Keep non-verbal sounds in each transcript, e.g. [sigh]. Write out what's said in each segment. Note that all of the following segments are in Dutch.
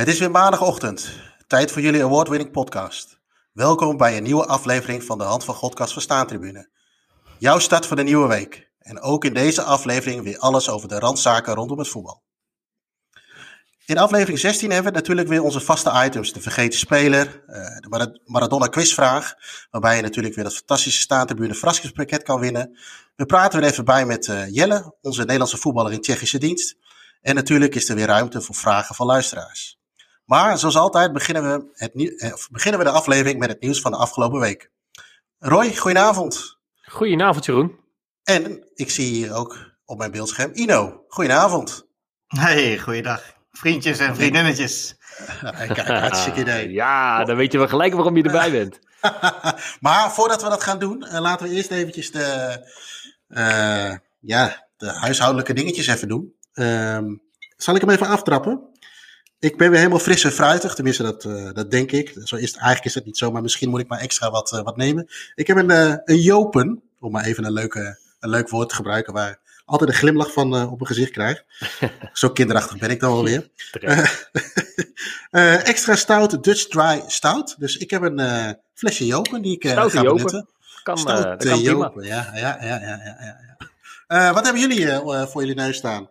Het is weer maandagochtend. Tijd voor jullie award-winning podcast. Welkom bij een nieuwe aflevering van de Hand van Godkast Verstaantribune. Jouw start voor de nieuwe week. En ook in deze aflevering weer alles over de randzaken rondom het voetbal. In aflevering 16 hebben we natuurlijk weer onze vaste items. De vergeten speler, eh, de Maradona quizvraag. Waarbij je natuurlijk weer dat fantastische staantribune verrassingspakket kan winnen. We praten weer even bij met eh, Jelle, onze Nederlandse voetballer in Tsjechische dienst. En natuurlijk is er weer ruimte voor vragen van luisteraars. Maar zoals altijd beginnen we, het eh, beginnen we de aflevering met het nieuws van de afgelopen week. Roy, goedenavond. Goedenavond, Jeroen. En ik zie hier ook op mijn beeldscherm Ino. Goedenavond. Hey, goeiedag. Vriendjes en vriendinnetjes. Kijk, hartstikke [laughs] idee. Ja, dan weet je wel gelijk waarom je erbij bent. [laughs] maar voordat we dat gaan doen, eh, laten we eerst eventjes de, uh, ja, de huishoudelijke dingetjes even doen. Uh, zal ik hem even aftrappen? Ik ben weer helemaal fris en fruitig, tenminste dat, uh, dat denk ik. Zo is het, eigenlijk is het niet zo, maar misschien moet ik maar extra wat, uh, wat nemen. Ik heb een, uh, een jopen, om maar even een, leuke, een leuk woord te gebruiken waar altijd een glimlach van op mijn gezicht krijg. [laughs] zo kinderachtig ben ik dan wel weer. [laughs] [laughs] extra stout Dutch Dry Stout. Dus ik heb een flesje jopen die ik ga jopen. benutten. Kan, Stout kan jopen, ja, ja, ja, ja, ja, ja. wat hebben jullie voor jullie neus staan?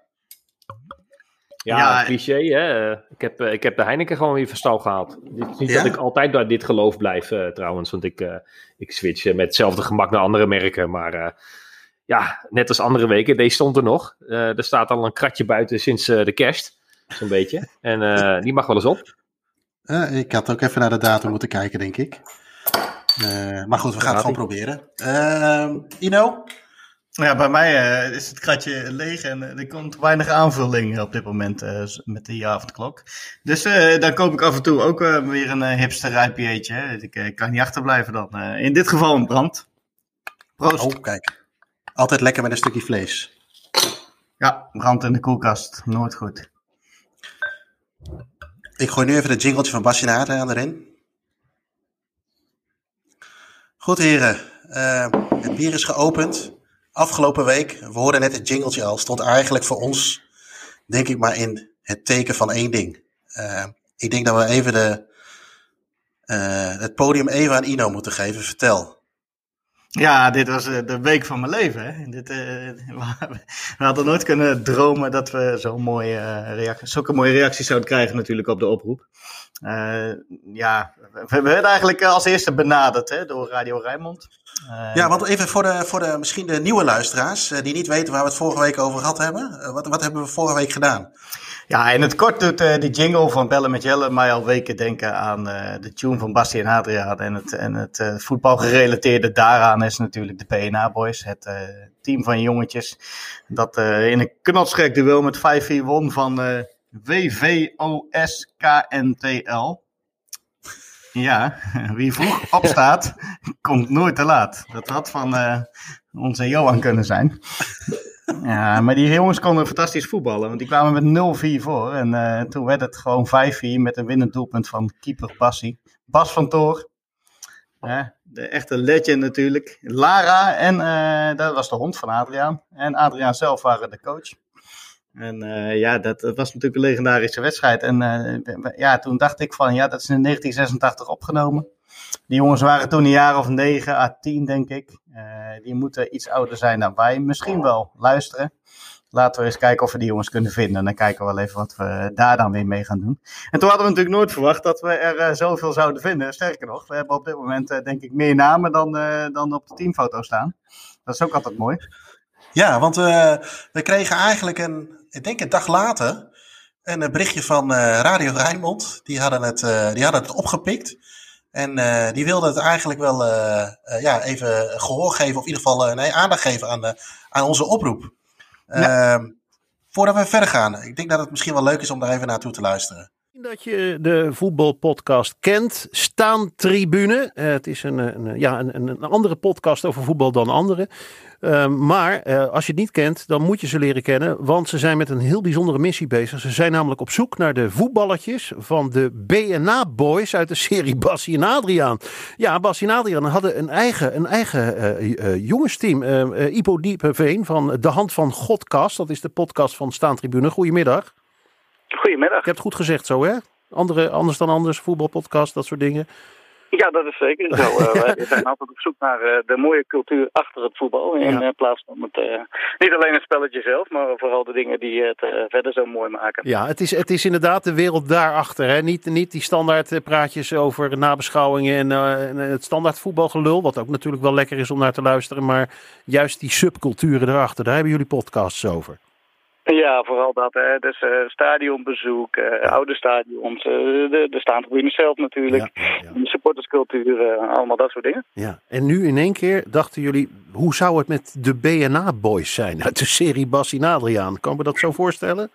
Ja, ja, cliché hè. Ik heb, ik heb de Heineken gewoon weer van stal gehaald. Het is niet Ja? dat ik altijd bij dit geloof blijf uh, trouwens. Want ik, uh, ik switch met hetzelfde gemak naar andere merken. Maar uh, ja, net als andere weken, deze stond er nog. er staat al een kratje buiten sinds de kerst. Zo'n beetje. En die mag wel eens op. ik had ook even naar de datum moeten kijken, denk ik. maar goed, we gaan het gewoon proberen. Ehm, Ino? Ja, bij mij uh, is het kratje leeg en uh, er komt weinig aanvulling op dit moment uh, met de avondklok. Dus dan koop ik af en toe ook weer een hipster IPA'tje. Ik kan niet achterblijven dan. in dit geval een brand. Proost. Oh, kijk. Altijd lekker met een stukje vlees. Ja, brand in de koelkast. Nooit goed. Ik gooi nu even de jingletje van Basje aan erin. Goed heren, het bier is geopend afgelopen week, we hoorden net het jingletje al, stond eigenlijk voor ons, denk ik maar, in het teken van één ding. Uh, ik denk dat we even de, uh, het podium even aan Ino moeten geven. Vertel. Ja, dit was uh, de week van mijn leven. Hè. Dit, [laughs] we hadden nooit kunnen dromen dat we zo'n mooie, reactie, zulke mooie reacties zouden krijgen natuurlijk op de oproep. ja, we werden eigenlijk als eerste benaderd hè, door Radio Rijnmond. Uh, ja, want even voor de, voor de misschien de nieuwe luisteraars uh, die niet weten waar we het vorige week over gehad hebben. Uh, wat, wat hebben we vorige week gedaan? Ja, in het kort doet de jingle van Bellen met Jelle mij al weken denken aan de tune van Basti en Adriaan. En het, en het voetbalgerelateerde daaraan is natuurlijk de PNA Boys. Het team van jongetjes dat in een knotsgek duel met 5-4 won van WVOS-KNTL. Ja, [laughs] wie vroeg opstaat, [laughs] komt nooit te laat. Dat had van uh, onze Johan kunnen zijn. [laughs] Ja, maar die jongens konden fantastisch voetballen, want die kwamen met 0-4 voor. En uh, toen werd het gewoon 5-4 met een winnend doelpunt van keeper Bassie. Bas van Toor, de echte legend natuurlijk. Lara en uh, dat was de hond van Adriaan. En Adriaan zelf waren de coach. En uh, ja, dat, was natuurlijk een legendarische wedstrijd. En uh, ja, toen dacht ik van, ja, dat is in 1986 opgenomen. Die jongens waren toen een jaar of 9 à 10, denk ik. Uh, die moeten iets ouder zijn dan wij. Misschien wel luisteren. Laten we eens kijken of we die jongens kunnen vinden. En dan kijken we wel even wat we daar dan weer mee gaan doen. En toen hadden we natuurlijk nooit verwacht dat we er zoveel zouden vinden. Sterker nog, we hebben op dit moment denk ik meer namen dan, dan op de teamfoto staan. Dat is ook altijd mooi. Ja, want we kregen eigenlijk een, ik denk een dag later, een berichtje van uh, Radio Rijnmond. Die hadden het, uh, die hadden het opgepikt. En die wilden het eigenlijk wel ja, even gehoor geven, of in ieder geval nee, aandacht geven aan, de, aan onze oproep. Ja. Ehm, voordat we verder gaan, ik denk dat het misschien wel leuk is om daar even naartoe te luisteren. Dat je de voetbalpodcast kent, Staan Tribune. Het is een, een, ja, een, een andere podcast over voetbal dan andere. Uh, maar uh, als je het niet kent, dan moet je ze leren kennen. Want ze zijn met een heel bijzondere missie bezig. Ze zijn namelijk op zoek naar de voetballetjes van de BNA Boys uit de serie [laughs] Bassie en Adriaan. Ja, Bassie en Adriaan hadden een eigen, een eigen uh, jongensteam. Ipo Diepeveen van De Hand van Godcast. Dat is de podcast van Staan Tribune. Goedemiddag. Goedemiddag. Ik heb het goed gezegd zo, hè? Andere, anders dan anders, voetbalpodcast, dat soort dingen. Ja, dat is zeker zo. Uh, [laughs] wij zijn altijd op zoek naar uh, de mooie cultuur achter het voetbal. In ja. uh, plaats van het, niet alleen het spelletje zelf, maar vooral de dingen die het verder zo mooi maken. Ja, het is, het is inderdaad de wereld daarachter. Hè? Niet, niet die standaard praatjes over nabeschouwingen en, het standaard voetbalgelul. Wat ook natuurlijk wel lekker is om naar te luisteren. Maar juist die subculturen erachter, daar hebben jullie podcasts over. [laughs] Ja, vooral dat. Hè. Dus uh, stadionbezoek, uh, oude stadions, uh, de, de staantribune zelf natuurlijk, ja, supporterscultuur, allemaal dat soort dingen. Ja, en nu in één keer dachten jullie, hoe zou het met de BNA-boys zijn uit de serie Bassie en Adriaan? Kan me dat zo voorstellen?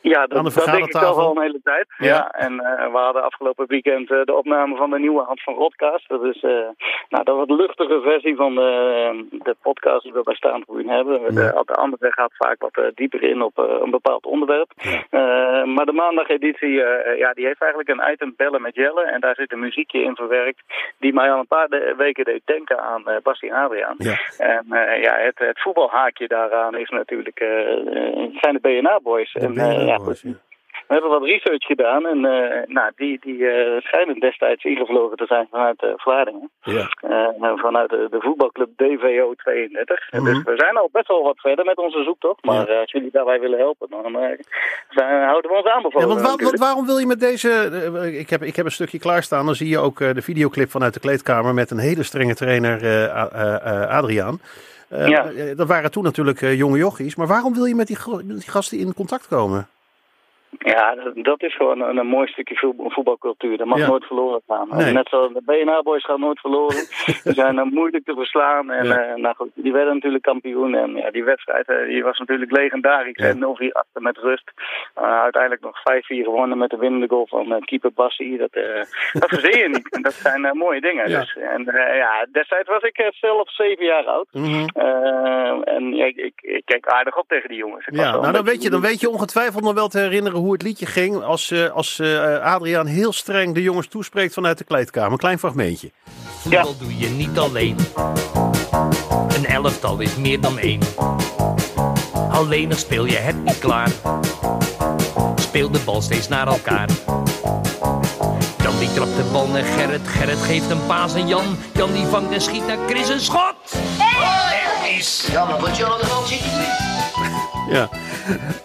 Ja, dat, dat denk ik al wel een hele tijd. Ja, ja en uh, we hadden afgelopen weekend uh, de opname van de nieuwe Hand van Rodcast. Dat is uh, nou, dat wat luchtige versie van de, de podcast die we bij Staantribune hebben. Ja. De, de andere gaat vaak wat dieper in op een bepaald onderwerp. Ja. maar de maandageditie, ja, die heeft eigenlijk een item bellen met Jelle. En daar zit een muziekje in verwerkt die mij al een paar weken deed denken aan uh, Basti Adriaan. En ja, het, het voetbalhaakje daaraan is natuurlijk, zijn de BNA-boys. Ja, we hebben wat research gedaan en uh, nou, die, die uh, schijnen destijds ingevlogen te zijn vanuit uh, Vlaardingen. Ja. vanuit de, de, voetbalclub DVO 32. Mm -hmm. Dus we zijn al best wel wat verder met onze zoektocht. Maar ja. als jullie daarbij willen helpen, dan zijn, houden we ons aanbevolen. Ja, want, wa want, waarom wil je met deze... ik, heb, ik heb een stukje klaarstaan. Dan zie je ook de videoclip vanuit de kleedkamer met een hele strenge trainer Adriaan. ja. Dat waren toen natuurlijk jonge jochies. Maar waarom wil je met die, met die gasten in contact komen? Ja, dat, dat, is gewoon een, een mooi stukje voetbalcultuur. Dat mag ja. nooit verloren gaan. Nee. Net zoals de BNA-boys gaan nooit verloren. [laughs] Die zijn uh, moeilijk te verslaan. En ja. uh, nou goed, die werden natuurlijk kampioen. En ja, die wedstrijd uh, die was natuurlijk legendarisch. Ja. 0-4 achter met rust. uiteindelijk nog 5-4 gewonnen met de winnende goal van keeper Bassi. Dat, [laughs] dat verzin je niet. En dat zijn mooie dingen. Ja. Dus, en ja, destijds was ik zelf 7 jaar oud. Mm -hmm. en ik, ik, ik, keek aardig op tegen die jongens. Ik ja, nou dan weet, je, dan weet je ongetwijfeld nog wel te herinneren hoe het liedje ging als, uh, als uh, Adriaan heel streng de jongens toespreekt vanuit de kleedkamer. Een klein fragmentje. Voetbal ja. doe je niet alleen. Een elftal is meer dan één. Alleen nog speel je het niet klaar. Speel de bal steeds naar elkaar. Jan die trapt de bal naar Gerrit. Gerrit geeft een paas aan Jan. Jan die vangt en schiet naar Chris een schot. Hey! is. Ja, maar wat je aan de hand zit [laughs] Ja,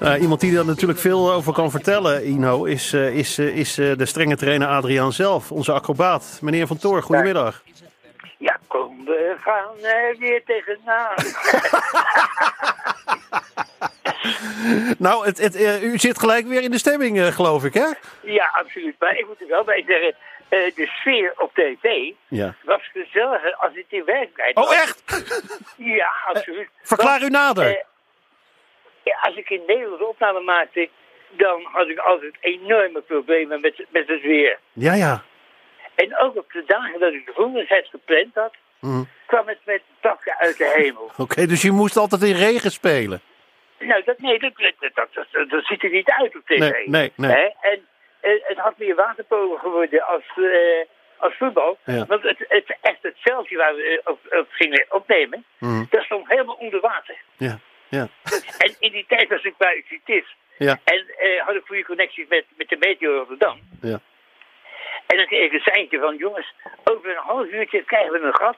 uh, iemand die daar natuurlijk veel over kan vertellen, Ino, is, uh, is, uh, is de strenge trainer Adriaan zelf, onze acrobaat. Meneer Van Toor, goedemiddag. Ja, kom, we gaan weer tegenaan. [laughs] nou, het, het, u zit gelijk weer in de stemming, geloof ik, hè? Ja, absoluut. Maar ik moet er wel bij zeggen, de sfeer op tv ja. was gezelliger als het in werkelijkheid was. Oh, echt? ja, absoluut. verklaar u nader. Ja, als ik in Nederland opname maakte, dan had ik altijd enorme problemen met, met het weer. Ja, ja. En ook op de dagen dat ik de voetbalwedstrijd gepland had, mm. kwam het met takken uit de hemel. [laughs] Oké, okay, dus je moest altijd in regen spelen? Nou, dat, nee, dat, dat, dat, dat ziet er niet uit op tv. Nee, nee, nee. Hè? En uh, het had meer waterpolen geworden als, uh, als voetbal. Ja. Want het, het, echt het veldje waar we op, op gingen opnemen, mm. dat stond helemaal onder water. Ja, ja. En in die tijd was ik bij Citis. Ja. En uh, had ik goede connecties met, met de Meteo Rotterdam. Ja. En dan kreeg ik een seintje van, jongens, over een half uurtje krijgen we een gat.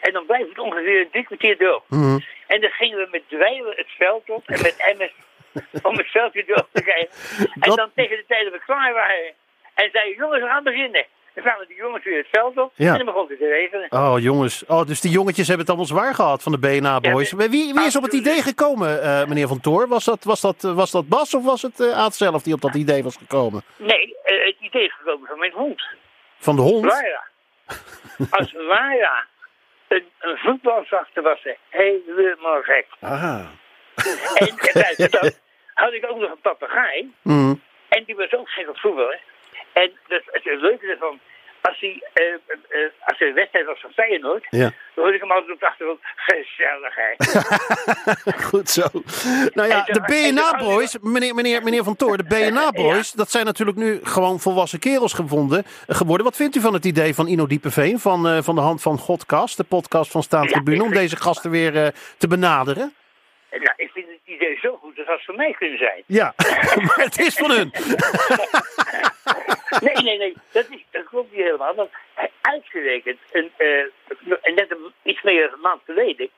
En dan blijft het ongeveer dik kwartier door. Mm. En dan gingen we met dweilen het veld op en met emmers om het veld weer door te krijgen. En Dat- dan tegen de tijd dat we klaar waren. En zeiden, jongens, we gaan beginnen. Dan kwamen die jongens weer het veld op. Ja. En dan begon het te regenen. Oh, jongens. Oh, dus die jongetjes hebben het allemaal zwaar gehad van de BNA-boys. Ja, wie, wie is op het idee gekomen, eh, meneer Van Toor? Was dat, was, dat, was dat Bas of was het eh, Aad zelf die op dat idee was gekomen? Nee, eh, het idee is gekomen van mijn hond. Van de hond? Lara. [laughs] Als Lara een, een voetbal zag, dan was ze helemaal gek. Ah. En, en buiten [laughs] dat had ik ook nog een papegaai. Mm. En die was ook gek op voetballen. En dat, het leuke ervan, als hij, eh, eh, eh, als er een wedstrijd was van Feyenoord, Ja. dan hoorde ik hem altijd op de achtergrond, gezelligheid. [laughs] Goed zo. Nou ja, de BNA-boys, meneer, meneer, meneer Van Toor, de BNA-boys, [laughs] dat zijn natuurlijk nu gewoon volwassen kerels gevonden, geworden. Wat vindt u van het idee van Ino Diepeveen, van, van de hand van Godcast, de podcast van Staantribune, Ja, ik om deze gasten weer te benaderen? En nou, ik vind het idee zo goed, dat had voor mij kunnen zijn. Ja, [laughs] maar het is van hun. Nee, nee, nee. Dat, is, dat klopt niet helemaal. Want uitgerekend, een, uh, net een, iets meer dan een maand geleden,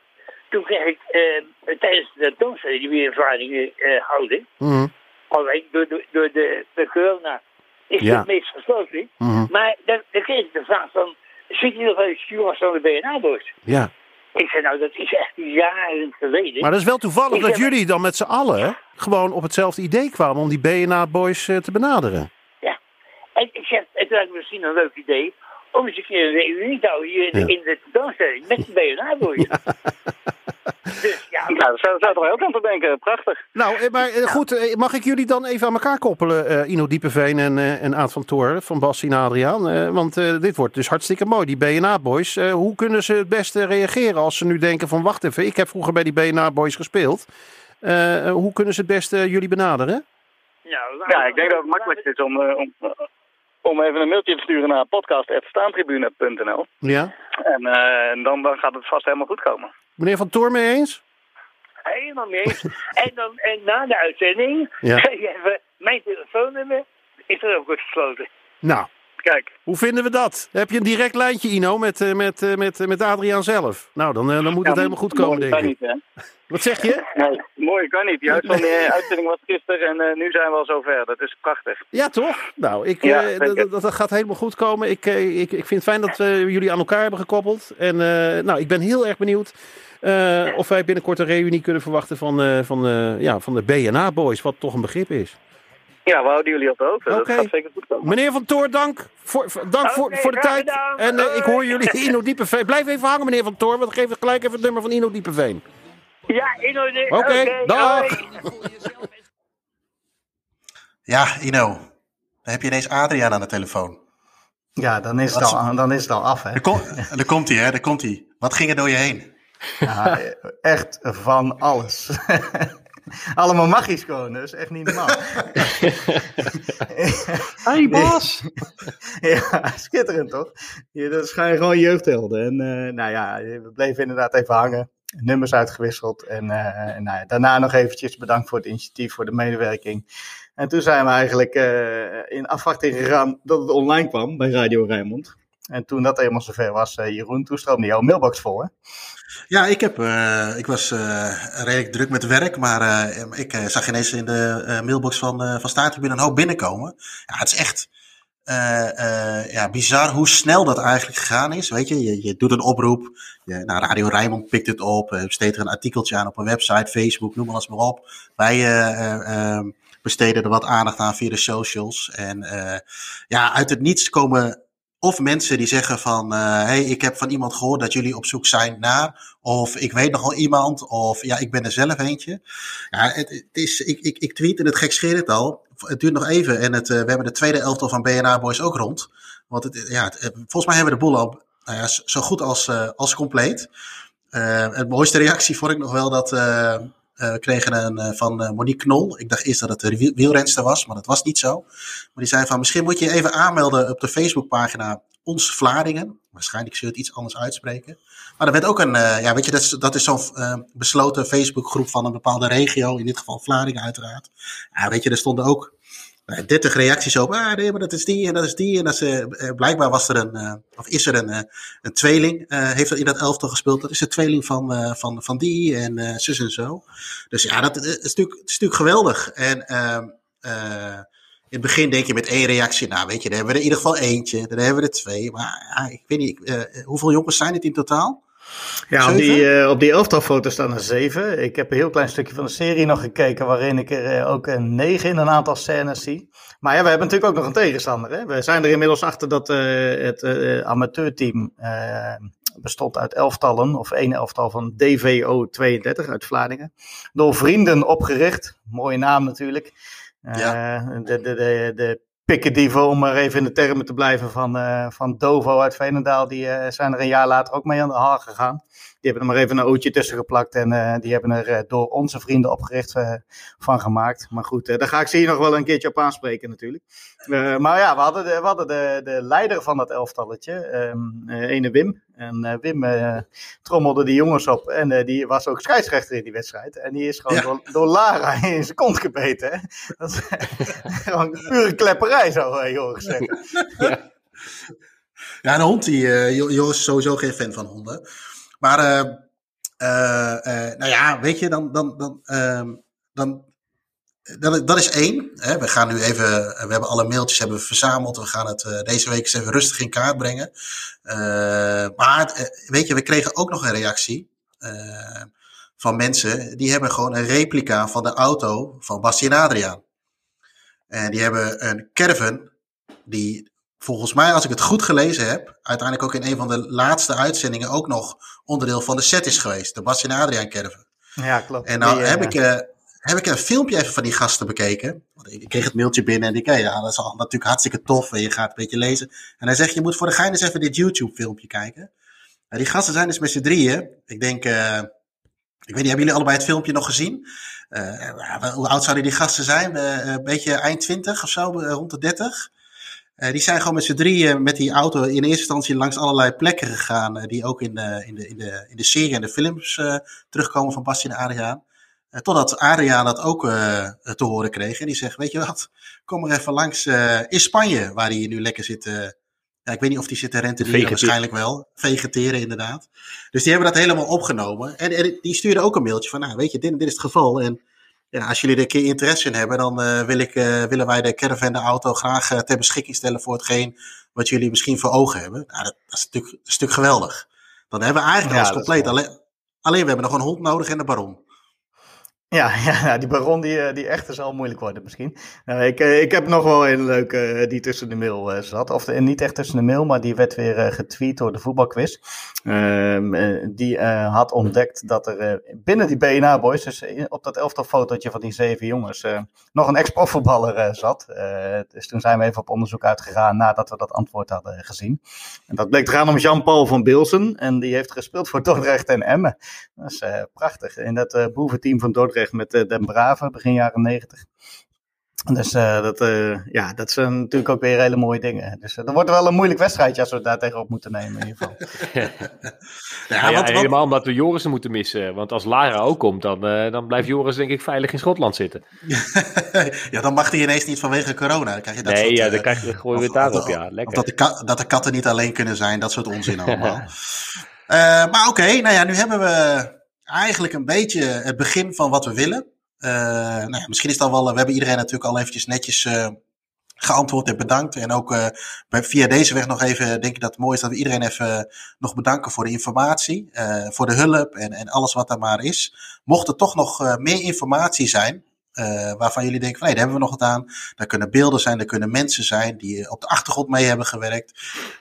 toen kreeg ik uh, tijdens de tentoonstelling die we in Vlaardingen uh, houden, mm alleen door, door, door de, de corona is ja. het meest gesloten. Mm Maar dan, dan kreeg ik de vraag van, zit je nog eens jongens van de BNA-boys? Ja. Ik zei, nou, dat is echt jaren geleden. Maar dat is wel toevallig dat jullie dan met z'n allen gewoon op hetzelfde idee kwamen om die BNA-boys te benaderen. Ja. En ik zeg, het lijkt me misschien een leuk idee om eens een keer een reunie te houden hier in, in de tentoonstelling met de BNA-boys. [laughs] Dus ja, nou, dat zou, zou er ook aan te denken. Prachtig. Nou, eh, maar eh, goed, mag ik jullie dan even aan elkaar koppelen, uh, Ino Diepeveen en, uh, en Aad van Toor van Bas en Adriaan? want dit wordt dus hartstikke mooi, die BNA-boys. hoe kunnen ze het beste reageren als ze nu denken van wacht even, ik heb vroeger bij die BNA-boys gespeeld. hoe kunnen ze het beste jullie benaderen? Nou, ja, ik denk dat het makkelijkst is om, om, om even een mailtje te sturen naar podcast.staantribune.nl. Ja. En uh, dan, dan gaat het vast helemaal goed komen. Meneer Van Toor mee eens? Helemaal mee eens. [laughs] en, dan, en na de uitzending ja. [laughs] even mijn telefoonnummer is er ook weer gesloten. Nou, Kijk. Hoe vinden we dat? Heb je een direct lijntje, Ino, met, eh, met, eh, met, met Adriaan zelf? Nou, dan, dan moet het helemaal goed komen, denk ik. Niet, hè? [laughs] Wat zeg je? Nee, mooi kan niet. Juist van die [laughs] uitzending was gisteren en nu zijn we al zover. Dat is prachtig. Ja, toch? Nou, ik, ja, dat, dat, gaat helemaal goed komen. Ik, ik, ik vind het fijn dat we jullie aan elkaar hebben gekoppeld. En nou, ik ben heel erg benieuwd of wij binnenkort een reunie kunnen verwachten van, van, ja, van de BNA Boys, wat toch een begrip is. Ja, we houden jullie op de hoogte. Okay. Dat gaat zeker goed komen. Meneer Van Toor, dank voor, dank voor, voor de tijd. En uh, ik hoor jullie Ino Diepeveen. Blijf even hangen, meneer Van Toor, want ik geef gelijk even het nummer van Ino Diepeveen. Ja, Ino Diepeveen. Oké, okay, dag. Ja, Ino. Dan heb je ineens Adriaan aan de telefoon. Ja, dan is, het al, dan is het al af, hè. Daar, komt hij, hè. Daar komt hij. Wat ging er door je heen? Ja, echt van alles. [laughs] Allemaal magisch gewoon, dus echt niet normaal. [laughs] Hey Bas! [laughs] ja, schitterend toch? Ja, dat schijn gewoon jeugdhelden. En uh, nou ja, we bleven inderdaad even hangen. Nummers uitgewisseld. En uh, nou ja, daarna nog eventjes bedankt voor het initiatief, voor de medewerking. En toen zijn we eigenlijk uh, in afwachting gegaan dat het online kwam bij Radio Rijnmond. En toen dat helemaal zover was, Jeroen, toen stroomde jouw mailbox vol, hè? Ja, ik, heb, uh, ik was uh, redelijk druk met werk, maar ik zag ineens in de mailbox van, van Staattribune een hoop binnenkomen. Ja, het is echt ja, bizar hoe snel dat eigenlijk gegaan is. Weet je, je, doet een oproep, je, nou, Radio Rijnmond pikt het op, besteedt er een artikeltje aan op een website, Facebook, noem alles maar op. Wij ehm, besteden er wat aandacht aan via de socials. En ja, uit het niets komen of mensen die zeggen van, hé, hey, ik heb van iemand gehoord dat jullie op zoek zijn naar, of ik weet nogal iemand, of ja, ik ben er zelf eentje. Ja, het, het is, ik, ik, ik tweet en het gek het al. Het duurt nog even en het, uh, we hebben de tweede elftal van BNA Boys ook rond. Want het, ja, het, volgens mij hebben we de boel al nou zo goed als, uh, als compleet. Uh, het mooiste reactie vond ik nog wel dat uh, we kregen een uh, van uh, Monique Knol. Ik dacht eerst dat het de wielrenster was, maar dat was niet zo. Maar die zei van, misschien moet je even aanmelden op de Facebookpagina Ons Vlaardingen. Waarschijnlijk zul je het iets anders uitspreken. Maar er werd ook een, ja weet je, dat is, dat is zo'n besloten Facebookgroep van een bepaalde regio. In dit geval Vlaardingen uiteraard. Ja, weet je, er stonden ook 30 reacties op, ah nee, maar dat is die en dat is die. En dat is, uh, blijkbaar was er een, uh, of is er een, een tweeling, heeft er in dat elftal gespeeld. Dat is de tweeling van, van, van die en zus en zo. Dus ja, dat, is, natuurlijk, natuurlijk geweldig. En ehm, in het begin denk je met één reactie, nou weet je, dan hebben we er in ieder geval eentje, dan hebben we er twee. Maar ik weet niet, hoeveel jongens zijn het in totaal? Ja, op die, uh, op die elftalfoto staan er zeven. Ik heb een heel klein stukje van de serie nog gekeken, waarin ik er uh, ook een negen in een aantal scènes zie. Maar ja, we hebben natuurlijk ook nog een tegenstander. Hè? We zijn er inmiddels achter dat uh, het amateurteam bestond uit elftallen, of één elftal van DVO 32 uit Vlaardingen. Door vrienden opgericht. Mooie naam natuurlijk. Ja. de, de, de, de Pikkedivo, om maar even in de termen te blijven van, uh, van Dovo uit Veenendaal, die uh, zijn er een jaar later ook mee aan de haal gegaan. Die hebben er maar even een ootje tussen geplakt en uh, die hebben er door onze vrienden opgericht van gemaakt. Maar goed, daar ga ik ze hier nog wel een keertje op aanspreken natuurlijk. maar ja, we hadden de, we hadden de, de leider van dat elftalletje, um, ene Wim, En Wim trommelde die jongens op en die was ook scheidsrechter in die wedstrijd. En die is gewoon door, door, Lara [laughs] in zijn kont gebeten. Hè? Dat is [laughs] gewoon pure klepperij, zou Joris zeggen. [laughs] Ja. ja, een hond, die, Joris is sowieso geen fan van honden. Maar, nou ja, weet je, dan, dan, dan, ehm, dan dat, dat is één. Hè. We gaan nu even, we hebben alle mailtjes hebben verzameld. We gaan het uh, deze week eens even rustig in kaart brengen. Uh, maar uh, weet je, we kregen ook nog een reactie van mensen. Die hebben gewoon een replica van de auto van Bastien Adriaan. En die hebben een caravan die volgens mij, als ik het goed gelezen heb, uiteindelijk ook in een van de laatste uitzendingen ook nog onderdeel van de set is geweest. De Bastien Adriaan caravan. Ja, klopt. En nou heb ik heb ik een filmpje even van die gasten bekeken. Ik kreeg het mailtje binnen en ik zei, ja, dat is natuurlijk hartstikke tof. En je gaat een beetje lezen. En hij zegt, je moet voor de gein eens even dit YouTube filmpje kijken. die gasten zijn dus met z'n drieën. Ik denk, uh, ik weet niet, hebben jullie allebei het filmpje nog gezien? Uh, hoe oud zouden die gasten zijn? Uh, een beetje eind 20 of zo, rond de 30. die zijn gewoon met z'n drieën met die auto in eerste instantie langs allerlei plekken gegaan. die ook in de, in, de, in, de, in de serie en de films terugkomen van Bastien en Adriaan. Uh, totdat Adriaan dat ook uh, te horen kreeg. En die zegt, weet je wat, kom er even langs uh, in Spanje, waar hij nu lekker zit. ja, ik weet niet of die zit te rentenieren, waarschijnlijk wel. Vegeteren inderdaad. Dus die hebben dat helemaal opgenomen. En, en die stuurde ook een mailtje van, nou weet je, dit, dit is het geval. En ja, als jullie er een keer interesse in hebben, dan wil ik, willen wij de caravan, de auto graag ter beschikking stellen voor hetgeen wat jullie misschien voor ogen hebben. Nou, dat, dat is natuurlijk een stuk geweldig. Dan hebben we eigenlijk ja, alles compleet. Alleen, alleen we hebben nog een hond nodig en de baron. Ja, [laughs] ja, die baron die, eh, die echte zal moeilijk worden misschien. Uh, ik, uh, ik heb nog wel een leuke die tussen de mail zat. Of niet echt tussen de mail, maar die werd weer getweet door de voetbalquiz. Ehm, die had ontdekt dat er binnen die BNA Boys, dus op dat elftal fotootje van die zeven jongens, nog een ex-profvoetballer zat. dus toen zijn we even op onderzoek uitgegaan nadat we dat antwoord hadden gezien. En dat bleek te gaan om Jean-Paul van Bilsen. En die heeft gespeeld voor Dordrecht en Emmen. Dat is prachtig. In dat boeventeam van Dordrecht met uh, Den Brave, begin jaren negentig. Dus uh, dat, uh, ja, dat zijn natuurlijk ook weer hele mooie dingen. Dus uh, dat wordt wel een moeilijk wedstrijdje als we het daar tegenop moeten nemen in ieder geval. [laughs] ja, ja, helemaal omdat we Joris moeten missen. Want als Lara ook komt, dan, dan blijft Joris denk ik veilig in Schotland zitten. [laughs] ja, dan mag hij ineens niet vanwege corona. Dan krijg je dat nee, soort, ja, dan krijg je, gooi je het daarop, ja. Lekker. Dat de, dat de katten niet alleen kunnen zijn, dat soort onzin allemaal. [laughs] maar oké, okay, nou ja, nu hebben we eigenlijk een beetje het begin van wat we willen. Uh, nou ja, misschien is dat wel, we hebben iedereen natuurlijk al eventjes netjes uh, geantwoord en bedankt. En ook via deze weg nog even, denk ik dat het mooi is dat we iedereen even nog bedanken voor de informatie, voor de hulp en, en alles wat er maar is. Mocht er toch nog meer informatie zijn, uh, waarvan jullie denken, van, nee, daar hebben we nog wat aan. Daar kunnen beelden zijn, daar kunnen mensen zijn die op de achtergrond mee hebben gewerkt.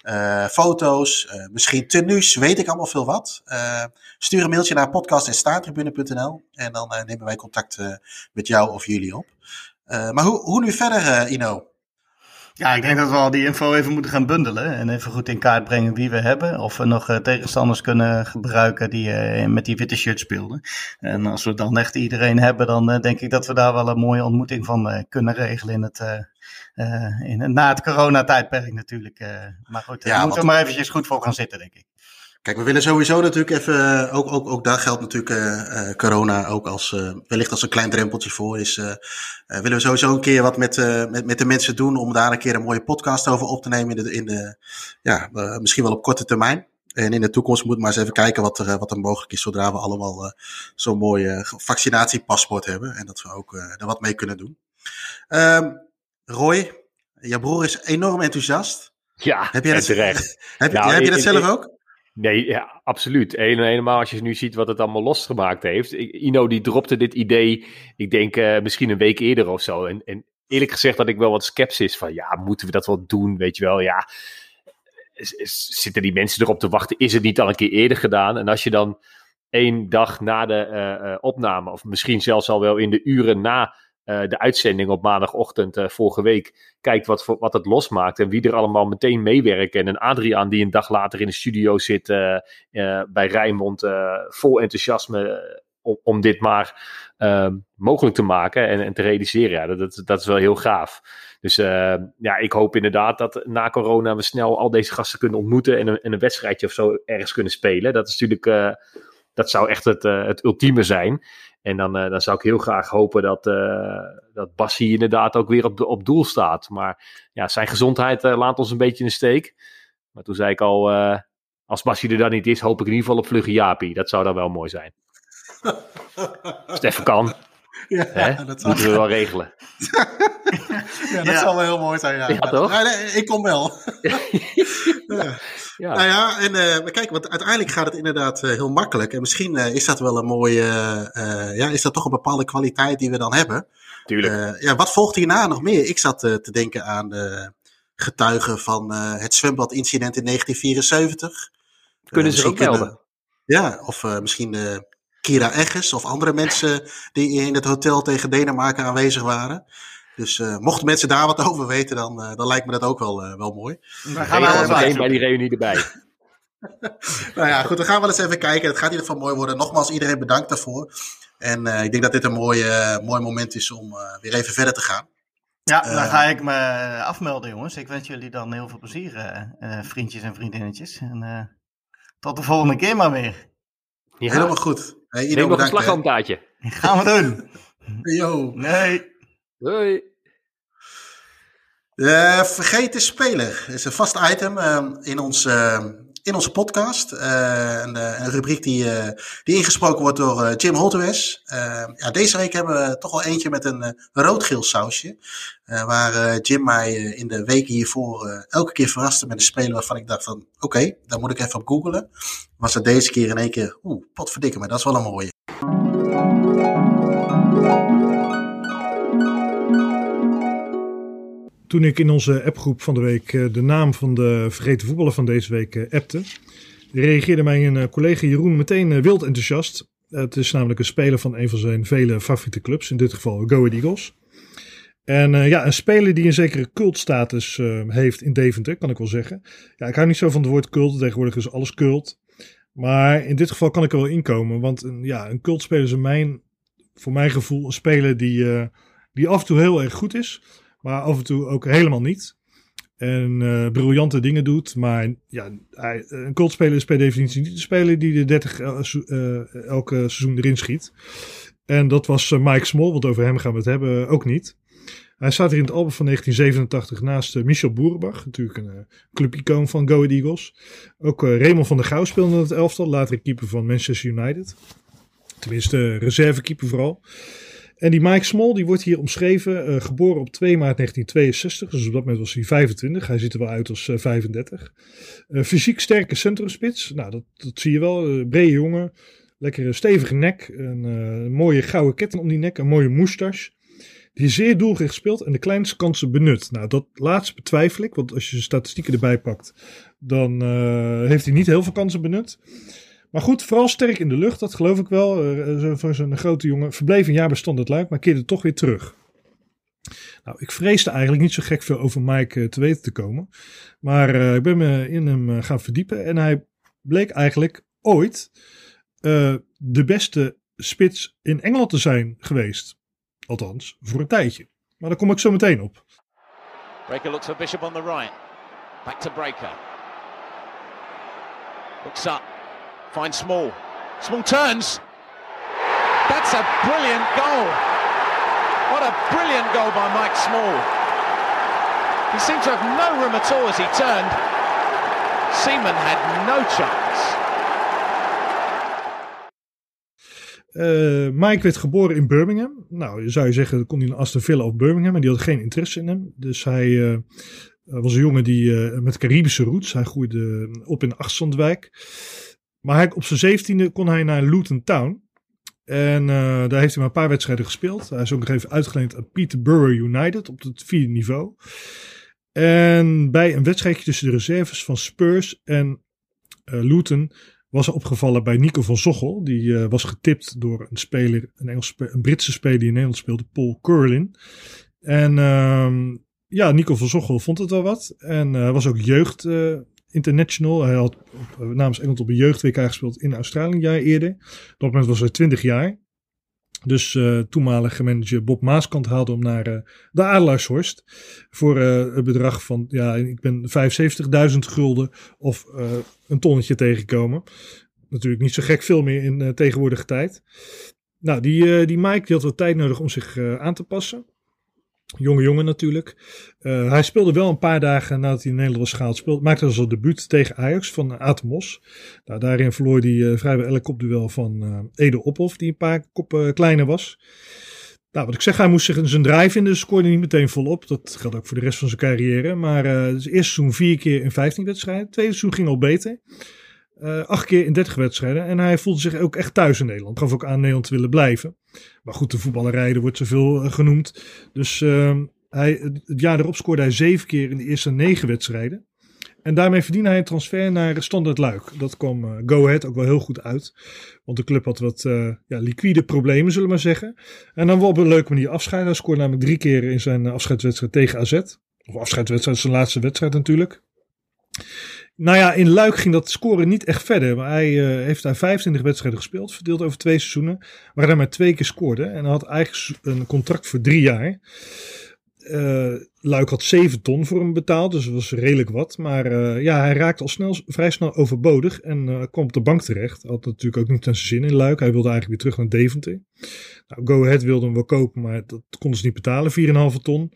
Uh, foto's, uh, misschien tenues, weet ik allemaal veel wat. stuur een mailtje naar podcast.staartribune.nl en dan nemen wij contact met jou of jullie op. maar hoe, hoe nu verder, Ino? Ja, ik denk dat we al die info even moeten gaan bundelen en even goed in kaart brengen wie we hebben. Of we nog uh, tegenstanders kunnen gebruiken die uh, met die witte shirt speelden. En als we dan echt iedereen hebben, dan uh, denk ik dat we daar wel een mooie ontmoeting van kunnen regelen in het, in, na het coronatijdperk natuurlijk. maar goed, ja, daar moeten we maar eventjes goed voor gaan zitten, denk ik. Kijk, we willen sowieso natuurlijk even, ook, ook, ook daar geldt natuurlijk uh, corona ook als, uh, wellicht als een klein drempeltje voor is. Uh, willen we sowieso een keer wat met, met, met de mensen doen om daar een keer een mooie podcast over op te nemen in de, in de ja, misschien wel op korte termijn. En in de toekomst moeten we maar eens even kijken wat er, wat er mogelijk is zodra we allemaal zo'n mooi vaccinatiepaspoort hebben. En dat we ook er wat mee kunnen doen. Um, Roy, jouw broer is enorm enthousiast. Ja, heb jij dat, terecht. [laughs] heb, nou, heb je dat zelf ook? Nee, ja, absoluut. Helemaal als je nu ziet wat het allemaal losgemaakt heeft. Ino die dropte dit idee, ik denk uh, misschien een week eerder of zo. En, en eerlijk gezegd had ik wel wat sceptisch van, ja, moeten we dat wel doen, weet je wel. Ja, zitten die mensen erop te wachten? Is het niet al een keer eerder gedaan? En als je dan één dag na de uh, uh, opname, of misschien zelfs al wel in de uren na de uitzending op maandagochtend uh, vorige week. Kijkt wat, wat het losmaakt en wie er allemaal meteen meewerken. En een Adriaan die een dag later in de studio zit uh, bij Rijnmond vol enthousiasme om, om dit maar uh, mogelijk te maken en, en te realiseren. Ja, dat, dat, is wel heel gaaf. Dus ja, ik hoop inderdaad dat na corona we snel al deze gasten kunnen ontmoeten en een, en een wedstrijdje of zo ergens kunnen spelen. Dat is natuurlijk, dat zou echt het, het ultieme zijn. En dan, dan zou ik heel graag hopen dat, dat Bassi inderdaad ook weer op, de, op doel staat. Maar ja, zijn gezondheid laat ons een beetje in de steek. Maar toen zei ik al, als Bassi er dan niet is, hoop ik in ieder geval op Vlugge Jaapie. Dat zou dan wel mooi zijn. Als het even kan. Ja, dat moeten we wel regelen. [laughs] ja, dat zal wel heel mooi zijn. Ja, ja toch? nee, ik kom wel. ja. [laughs] ja. Nou ja, en uh, kijk, want uiteindelijk gaat het inderdaad uh, heel makkelijk. En misschien uh, is dat wel een mooie, ja, is dat toch een bepaalde kwaliteit die we dan hebben. Tuurlijk. ja, wat volgt hierna nog meer? Ik zat te denken aan de getuigen van het zwembadincident in 1974. Kunnen ze ook melden? Ja, of misschien Kira Egges of andere mensen die in het hotel tegen Denemarken aanwezig waren. Dus uh, mochten mensen daar wat over weten, dan, uh, dan lijkt me dat ook wel, uh, wel mooi. Dan gaan we meteen bij die reunie erbij. [laughs] [laughs] nou ja, goed, dan gaan we wel eens even kijken. Het gaat in ieder geval mooi worden. Nogmaals, iedereen bedankt daarvoor. En ik denk dat dit een mooi, mooi moment is om weer even verder te gaan. Ja, dan ga ik me afmelden, jongens. Ik wens jullie dan heel veel plezier, vriendjes en vriendinnetjes. En tot de volgende keer maar weer. Ja. Helemaal goed. Hey, Neem nog een slagroomtaartje. Gaan we doen. Yo. Nee. Doei. De vergeten speler is een vast item uh, in, ons, uh, in onze podcast. Uh, een, een, rubriek die, die ingesproken wordt door Jim Holtewes. ja, deze week hebben we toch wel eentje met een rood-geel sausje. waar Jim mij in de weken hiervoor elke keer verraste met een speler waarvan ik dacht van... Oké, okay, daar moet ik even op googelen. Was het deze keer in één keer... Oeh, potverdikke maar dat is wel een mooie. Toen ik in onze appgroep van de week eh, de naam van de vergeten voetballer van deze week eh, appte, reageerde mijn eh, collega Jeroen meteen wild enthousiast. Het is namelijk een speler van een van zijn vele favoriete clubs, in dit geval Go Ahead Eagles. En ja, een speler die een zekere cultstatus heeft in Deventer, kan ik wel zeggen. Ja, ik hou niet zo van het woord cult, tegenwoordig is alles cult. Maar in dit geval kan ik er wel inkomen, want een, ja, een cultspeler is mijn, voor mijn gevoel een speler die, die af en toe heel erg goed is maar af en toe ook helemaal niet. En uh, briljante dingen doet. Maar ja, hij, een cultspeler is per definitie niet de speler die de 30 uh, uh, elke seizoen erin schiet. En dat was eh, Mike Small, want over hem gaan we het hebben, ook niet. Hij staat hier in het album van 1987 naast uh, Michel Boerenbach, natuurlijk een uh, clubicoon van Go Ahead Eagles. Ook Raymond van der Gouw speelde in het elftal, later keeper van Manchester United. Tenminste, reservekeeper vooral. En die Mike Small die wordt hier omschreven, uh, geboren op 2 maart 1962. Dus op dat moment was hij 25. Hij ziet er wel uit als uh, 35. Uh, fysiek sterke centrumspits. Nou, dat, dat zie je wel. Brede jongen. Lekkere stevige nek. Een, een mooie gouden ketting om die nek. Een mooie moustache. Die zeer doelgericht speelt en de kleinste kansen benut. Nou, dat laatste betwijfel ik. Want als je de statistieken erbij pakt, dan heeft hij niet heel veel kansen benut. Maar goed, vooral sterk in de lucht, dat geloof ik wel. Uh, voor zo'n grote jongen. Verbleef een jaar Standard Luik, maar keerde toch weer terug. Nou, ik vreesde eigenlijk niet zo gek veel over Mike uh, te weten te komen. Maar ik ben me in hem gaan verdiepen. En hij bleek eigenlijk ooit de beste spits in Engeland te zijn geweest. Althans, voor een tijdje. Maar daar kom ik zo meteen op. Breaker looks for Bishop on the right. Back to Breaker. Looks up. Find Small. Small turns. That's a brilliant goal. What a brilliant goal by Mike Small. He seemed to have no room at all as he turned. Seaman had no chance. Uh, Mike werd geboren in Birmingham. Nou, zou je zeggen, kon hij naar Aston Villa of Birmingham. En die had geen interesse in hem. Dus hij uh, was een jongen die uh, met Caribische roots. Hij groeide op in Achterstandwijk. Maar hij, op zijn zeventiende kon hij naar Luton Town. En uh, daar heeft hij maar een paar wedstrijden gespeeld. Hij is ook nog even uitgeleend aan Peterborough United op het vierde niveau. En bij een wedstrijdje tussen de reserves van Spurs en uh, Luton was hij opgevallen bij Nico van Zochel. Die uh, was getipt door een speler, een, Engels, een Britse speler die in Nederland speelde, Paul Curlin. En ja, Nico van Zochel vond het wel wat. En was ook jeugd international. Hij had namens Engeland op een jeugd-WK gespeeld in Australië een jaar eerder. Op dat moment was hij 20 jaar. Dus uh, toenmalige manager Bob Maaskant haalde hem naar uh, de Adelaarshorst. Voor uh, het bedrag van, ja, ik ben 75.000 gulden of een tonnetje tegengekomen. Natuurlijk niet zo gek veel meer in tegenwoordige tijd. Nou, die, die Mike die had wat tijd nodig om zich aan te passen. Jonge jongen natuurlijk. Uh, hij speelde wel een paar dagen nadat hij in Nederland was gehaald. Speelde, maakte zijn debuut tegen Ajax van Atemos. Nou, daarin verloor hij uh, vrijwel elk kopduel van uh, Ede Ophof, die een paar koppen kleiner was. Nou, wat ik zeg, hij moest zich in zijn draai vinden, dus scoorde niet meteen volop. Dat geldt ook voor de rest van zijn carrière. Maar uh, dus eerste seizoen vier keer in 15 wedstrijden. Tweede seizoen ging al beter. Uh, acht keer in 30 wedstrijden. En hij voelde zich ook echt thuis in Nederland. Gaf ook aan Nederland te willen blijven. Maar goed, de voetballerij, wordt zoveel uh, genoemd. Dus uh, hij, het jaar erop scoorde hij zeven keer in de eerste negen wedstrijden. En daarmee verdiende hij een transfer naar Standard Luik. Dat kwam uh, Go Ahead ook wel heel goed uit. Want de club had wat ja, liquide problemen, zullen we maar zeggen. En dan wel op een leuke manier afscheid. Hij scoorde namelijk drie keer in zijn afscheidswedstrijd tegen AZ. Of afscheidswedstrijd, zijn laatste wedstrijd natuurlijk. Nou ja, in Luik ging dat scoren niet echt verder. Hij uh, heeft daar 25 wedstrijden gespeeld, verdeeld over twee seizoenen. Waar hij maar twee keer scoorde. En had eigenlijk een contract voor drie jaar. Uh, Luik had 7 ton voor hem betaald, dus dat was redelijk wat. Maar uh, ja, hij raakte al snel, vrij snel overbodig en kwam op de bank terecht. Had natuurlijk ook niet zijn zin in Luik. Hij wilde eigenlijk weer terug naar Deventer. Nou, Go Ahead wilde hem wel kopen, maar dat konden ze niet betalen, 4,5 ton.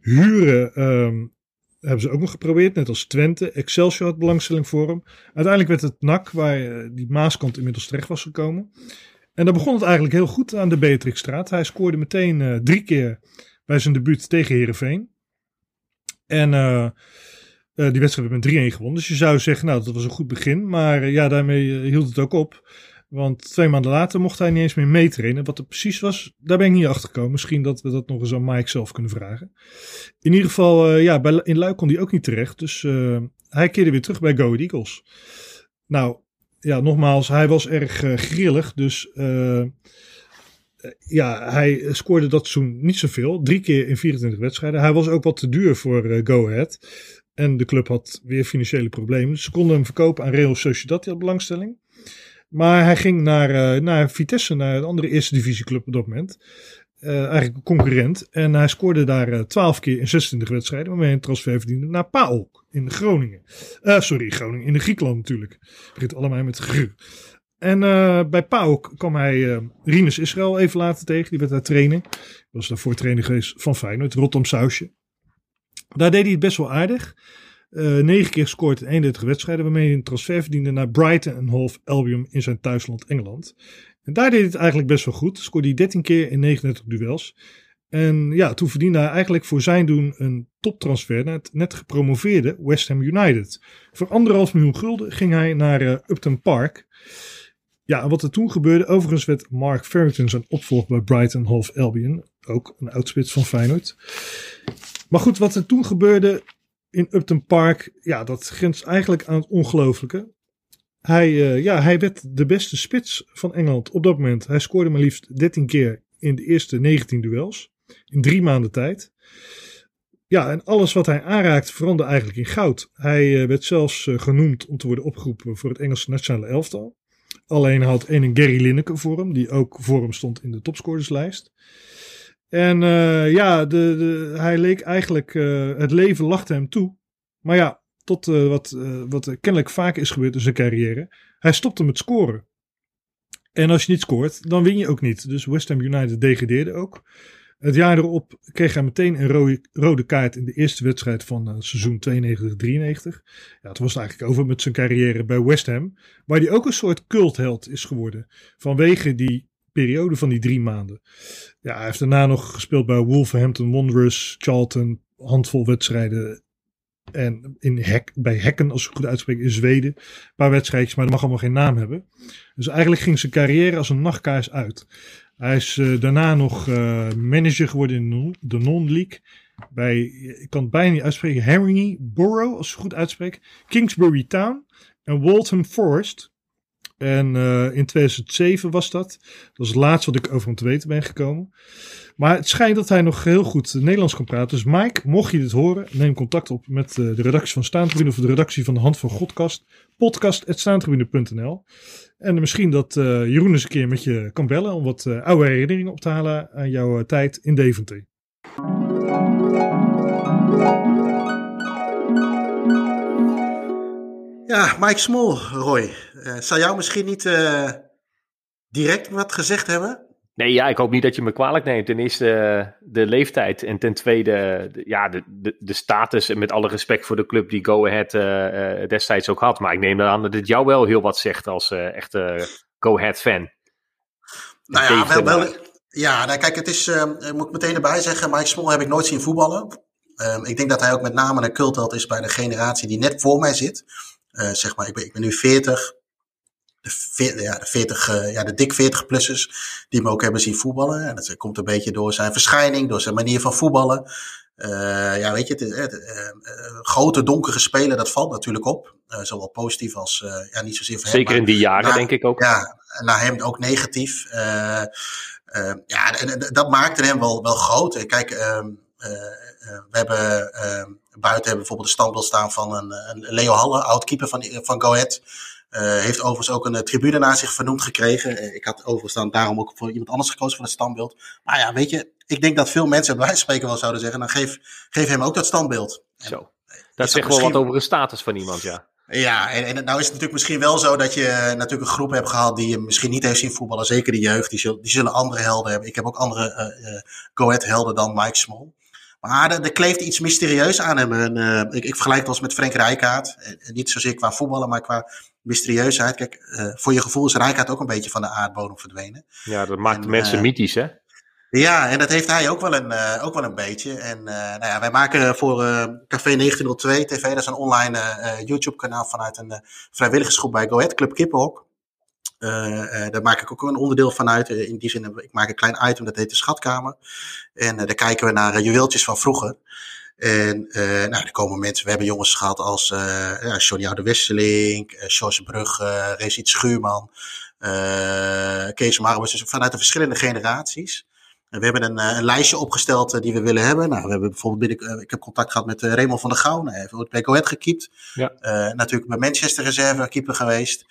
Huren um, hebben ze ook nog geprobeerd, net als Twente. Excelsior had belangstelling voor hem. Uiteindelijk werd het NAC, waar uh, die Maaskant inmiddels terecht was gekomen. En dan begon het eigenlijk heel goed aan de Beatrixstraat. Hij scoorde meteen uh, drie keer bij zijn debuut tegen Herenveen. En uh, die wedstrijd werd met 3-1 gewonnen. Dus je zou zeggen, nou, dat was een goed begin. Maar ja, daarmee hield het ook op. Want twee maanden later mocht hij niet eens meer meetrainen. Wat er precies was, daar ben ik niet achter gekomen. Misschien dat we dat nog eens aan Mike zelf kunnen vragen. In ieder geval, uh, ja, bij, in Luik kon hij ook niet terecht. Dus uh, hij keerde weer terug bij Go Eagles. Nou, ja, nogmaals, hij was erg uh, grillig. Dus ja, hij scoorde dat seizoen niet zoveel. Drie keer in 24 wedstrijden. Hij was ook wat te duur voor Go Ahead. En de club had weer financiële problemen. Ze konden hem verkopen aan Real Sociedad, die had belangstelling. Maar hij ging naar, uh, naar Vitesse, naar een andere eerste divisieclub op dat moment. Uh, eigenlijk een concurrent. En hij scoorde daar uh, eh, 12 keer in 26 wedstrijden. Waarmee hij een transfer verdiende naar PAOK in Groningen. sorry, Groningen. In de Griekenland natuurlijk. Het begint allemaal met gr. En bij PAOK kwam hij Rinus Israël even later tegen. Die werd daar trainer. Was daarvoor trainer geweest van Feyenoord. Rotterdam Sausje. Daar deed hij het best wel aardig. Uh, negen keer gescoord in 31 wedstrijden, waarmee hij een transfer verdiende naar Brighton en Hove Albion in zijn thuisland Engeland. En daar deed hij het eigenlijk best wel goed. Scoorde hij 13 keer in 39 duels. En ja, toen verdiende hij eigenlijk voor zijn doen een toptransfer naar het net gepromoveerde West Ham United. Voor anderhalf miljoen gulden ging hij naar uh, Upton Park. Ja, wat er toen gebeurde, overigens werd Mark Farrington zijn opvolger bij Brighton Hove Albion. Ook een oudspits van Feyenoord. Maar goed, wat er toen gebeurde, in Upton Park, ja, dat grenst eigenlijk aan het ongelooflijke. Hij, uh, ja, hij werd de beste spits van Engeland op dat moment. Hij scoorde maar liefst 13 keer in de eerste 19 duels. In drie maanden tijd. Ja, en alles wat hij aanraakte veranderde eigenlijk in goud. Hij uh, werd zelfs uh, genoemd om te worden opgeroepen voor het Engelse nationale elftal. Alleen had een Gary Lineker voor hem, die ook voor hem stond in de topscorerslijst. En uh, ja, de, de, hij leek eigenlijk, uh, het leven lachte hem toe. Maar ja, tot uh, wat, wat kennelijk vaak is gebeurd in zijn carrière. Hij stopte met scoren. En als je niet scoort, dan win je ook niet. Dus West Ham United degradeerde ook. Het jaar erop kreeg hij meteen een rode, rode kaart in de eerste wedstrijd van seizoen 92-93. Ja, het was eigenlijk over met zijn carrière bij West Ham. Waar hij ook een soort cultheld is geworden. Vanwege die periode van die drie maanden. Ja, hij heeft daarna nog gespeeld bij Wolverhampton Wanderers, Charlton, handvol wedstrijden. En in Hek, bij Hekken, als ik goed uitspreek, in Zweden. Een paar wedstrijdjes, maar dat mag allemaal geen naam hebben. Dus eigenlijk ging zijn carrière als een nachtkaars uit. Hij is uh, daarna nog uh, manager geworden in de non-league. Bij, ik kan het bijna niet uitspreken, Harry Borough, als ik goed uitspreek. Kingsbury Town en Waltham Forest. En in 2007 was dat. Dat was het laatste wat ik over hem te weten ben gekomen. Maar het schijnt dat hij nog heel goed Nederlands kan praten. Dus Mike, mocht je dit horen, neem contact op met de redactie van Staantribune of de redactie van de Hand van Godkast. Podcast.staantribune.nl En misschien dat Jeroen eens een keer met je kan bellen om wat oude herinneringen op te halen aan jouw tijd in Deventer. Ja, Mike Smol, Roy. Uh, zou jou misschien niet uh, direct wat gezegd hebben? Nee, ja, ik hoop niet dat je me kwalijk neemt. Ten eerste uh, de leeftijd en ten tweede de, ja, de, de, de status. En met alle respect voor de club die Go Ahead destijds ook had. Maar ik neem aan dat dit jou wel heel wat zegt als echte Go Ahead fan. Nou ja, wel, wel, ja nou kijk, het is, ik moet meteen erbij zeggen, Mike Smol heb ik nooit zien voetballen. Um, ik denk dat hij ook met name een cultheld is bij de generatie die net voor mij zit. Uh, zeg maar, ik ben, ik ben nu 40. De, veer, ja, de, 40, uh, ja, de dik 40-plussers die me ook hebben zien voetballen. En dat komt een beetje door zijn verschijning, door zijn manier van voetballen. Uh, ja, weet je, het, het, grote donkere spelen, dat valt natuurlijk op. zowel positief als ja, niet zozeer voor Zeker hem, in die jaren, denk ik ook. Ja, naar hem ook negatief. ja, en dat maakte hem wel, wel groot. Kijk, ehm, we hebben ehm, buiten hebben bijvoorbeeld de standbeeld staan van een, een Leo Halle, oud-keeper van, van Go Ahead. Uh, heeft overigens ook een uh, tribune naar zich vernoemd gekregen. Uh, ik had overigens dan daarom ook voor iemand anders gekozen voor het standbeeld. Maar ja, weet je, ik denk dat veel mensen bij wijze spreken wel zouden zeggen, dan geef, geef hem ook dat standbeeld. Zo. Dat zegt wel wat over de status van iemand, ja. Ja, en, en nou is het natuurlijk misschien wel zo dat je natuurlijk een groep hebt gehad die je misschien niet heeft zien voetballen. Zeker de jeugd, die zullen, die zullen andere helden hebben. Ik heb ook andere Go Ahead helden dan Mike Small. Maar er, er kleeft iets mysterieus aan hem. En, uh, ik, ik vergelijk het wel eens met Frank Rijkaard. En, niet zozeer qua voetballen, maar qua mysterieusheid. Kijk, uh, voor je gevoel is Rijkaard ook een beetje van de aardbodem verdwenen. Ja, dat maakt en, mensen uh, mythisch, hè? Ja, en dat heeft hij ook wel een, uh, ook wel een beetje. En uh, nou ja, wij maken voor uh, Café 1902 TV, dat is een online YouTube-kanaal vanuit een vrijwilligersgroep bij Go Ahead, Club Kippenhok. Uh, uh, daar maak ik ook een onderdeel van uit. In die zin, ik maak een klein item, dat heet de Schatkamer. En uh, daar kijken we naar juweeltjes van vroeger. En nou, er komen mensen, we hebben jongens gehad als ja, Johnny Oude Wesseling, uh, George Brugge, Rezit Schuurman, Kees Marwes, dus vanuit de verschillende generaties. We hebben een, een, lijstje opgesteld die we willen hebben. Nou, we hebben bijvoorbeeld binnen, ik heb contact gehad met Raymond van der Gouw. Hij heeft ooit bij Go Ahead gekiept. Ja. natuurlijk bij Manchester Reserve keeper geweest.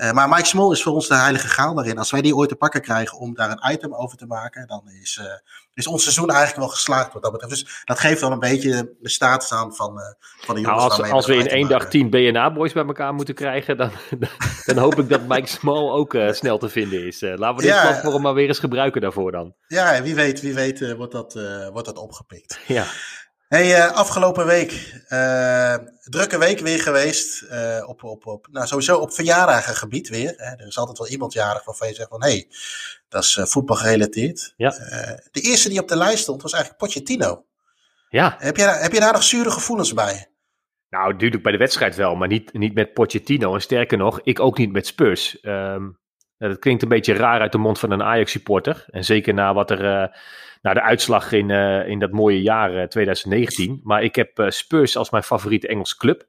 Uh, maar Mike Small is voor ons de heilige graal daarin. Als wij die ooit te pakken krijgen om daar een item over te maken, dan is, uh, is ons seizoen eigenlijk wel geslaagd wat dat betreft. Dus dat geeft wel een beetje de status aan van, uh, van de jongens. Nou, als als we in één dag tien BNA-boys bij elkaar moeten krijgen, dan, [laughs] dan hoop ik dat Mike Small ook snel te vinden is. laten we dit ja, platform maar weer eens gebruiken daarvoor dan. Ja, wie weet, wie weet wordt, dat, wordt dat opgepikt. Ja. Hey, uh, afgelopen week, uh, drukke week weer geweest. Uh, op, op, op, nou, sowieso op verjaardagengebied weer. Hè. Er is altijd wel iemand jarig waarvan je zegt van, hé, hey, dat is voetbal gerelateerd. Ja. de eerste die op de lijst stond was eigenlijk Pochettino. Ja. Heb je, heb je daar nog zure gevoelens bij? Nou, natuurlijk bij de wedstrijd wel, maar niet, niet met Pochettino. En sterker nog, ik ook niet met Spurs. Um, dat klinkt een beetje raar uit de mond van een Ajax-supporter. En zeker na wat er naar de uitslag in, uh, in dat mooie jaar uh, 2019. Maar ik heb Spurs als mijn favoriete Engelse club.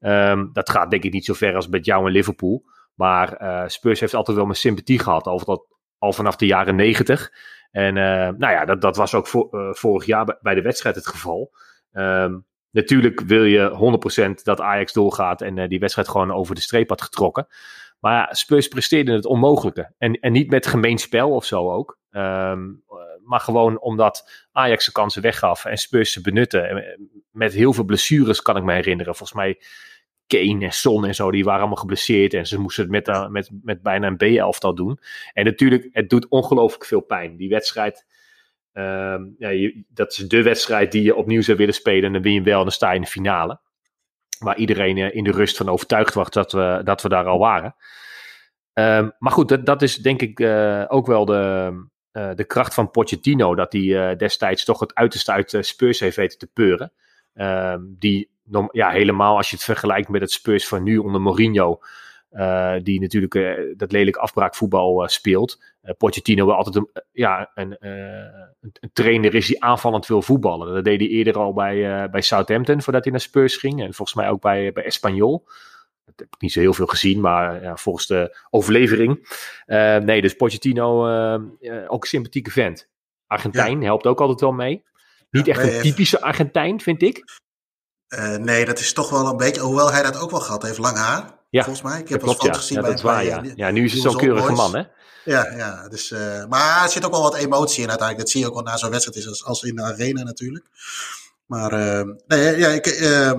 Um, dat gaat denk ik niet zo ver als met jou en Liverpool. Maar Spurs heeft altijd wel mijn sympathie gehad, al, dat, al vanaf de jaren 90. En nou ja, dat, dat was ook vorig jaar bij de wedstrijd het geval. Um, natuurlijk wil je 100% dat Ajax doorgaat en die wedstrijd gewoon over de streep had getrokken. Maar ja, Spurs presteerde het onmogelijke. En, en niet met gemeen spel of zo ook. Um, maar gewoon omdat Ajax de kansen weggaf en Spurs ze benutten. Met heel veel blessures kan ik me herinneren. Volgens mij Kane en Son en zo, die waren allemaal geblesseerd. En ze moesten het met, uh, met, met bijna een B-elftal doen. En natuurlijk, het doet ongelooflijk veel pijn. Die wedstrijd, uh, ja, dat is de wedstrijd die je opnieuw zou willen spelen. En dan win je wel en dan sta je in de finale. Waar iedereen uh, in de rust van overtuigd was dat we, dat we daar al waren. Um, maar goed, dat, dat is denk ik uh, ook wel de, uh, de kracht van Pochettino. Dat hij destijds toch het uiterste uit Spurs heeft weten te peuren. Ehm, die ja, helemaal als je het vergelijkt met het Spurs van nu onder Mourinho. Die natuurlijk dat lelijk afbraakvoetbal speelt. Pochettino wil altijd een, ja, een, een, een, trainer is die aanvallend wil voetballen. Dat deed hij eerder al bij, bij Southampton voordat hij naar Spurs ging. En volgens mij ook bij, bij Espanyol. Dat heb ik niet zo heel veel gezien, maar ja, volgens de overlevering. nee, dus Pochettino, ook een sympathieke vent. Argentijn helpt ook altijd wel mee. Niet echt een typische Argentijn, vind ik. nee, dat is toch wel een beetje, hoewel hij dat ook wel gehad heeft, lang haar. Ja, volgens mij. Ik heb wel klopt, gezien ja. bij, dat is waar, bij, ja. eh, ja, nu is het zo'n keurige man, hè? Ja, ja dus, uh, maar er zit ook wel wat emotie in uiteindelijk. Dat zie je ook wel na zo'n wedstrijd is als, als in de arena natuurlijk. Maar uh, nee, ja, ik, uh,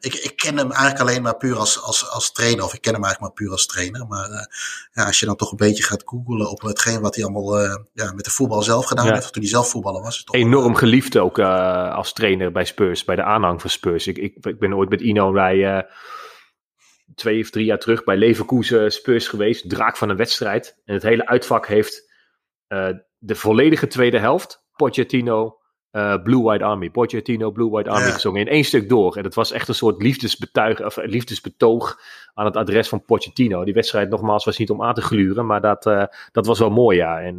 ik, ik ken hem eigenlijk alleen maar puur als, als, als trainer. Of ik ken hem eigenlijk maar puur als trainer. Maar ja, als je dan toch een beetje gaat googlen op hetgeen wat hij allemaal ja, met de voetbal zelf gedaan heeft. Toen hij zelf voetballer was. Toch Enorm geliefd ook eh, als trainer bij Spurs, bij de aanhang van Spurs. Ik, ik, ik ben ooit met Ino bij eh, twee of drie jaar terug bij Leverkusen Spurs geweest. Draak van een wedstrijd. En het hele uitvak heeft eh, de volledige tweede helft. Pochettino, eh, Blue White Army. Pochettino, Blue White Army Ja. gezongen in één stuk door. En het was echt een soort liefdesbetuig, of eh, liefdesbetoog aan het adres van Pochettino. Die wedstrijd nogmaals was niet om aan te gluren, maar dat, dat was wel mooi, ja. En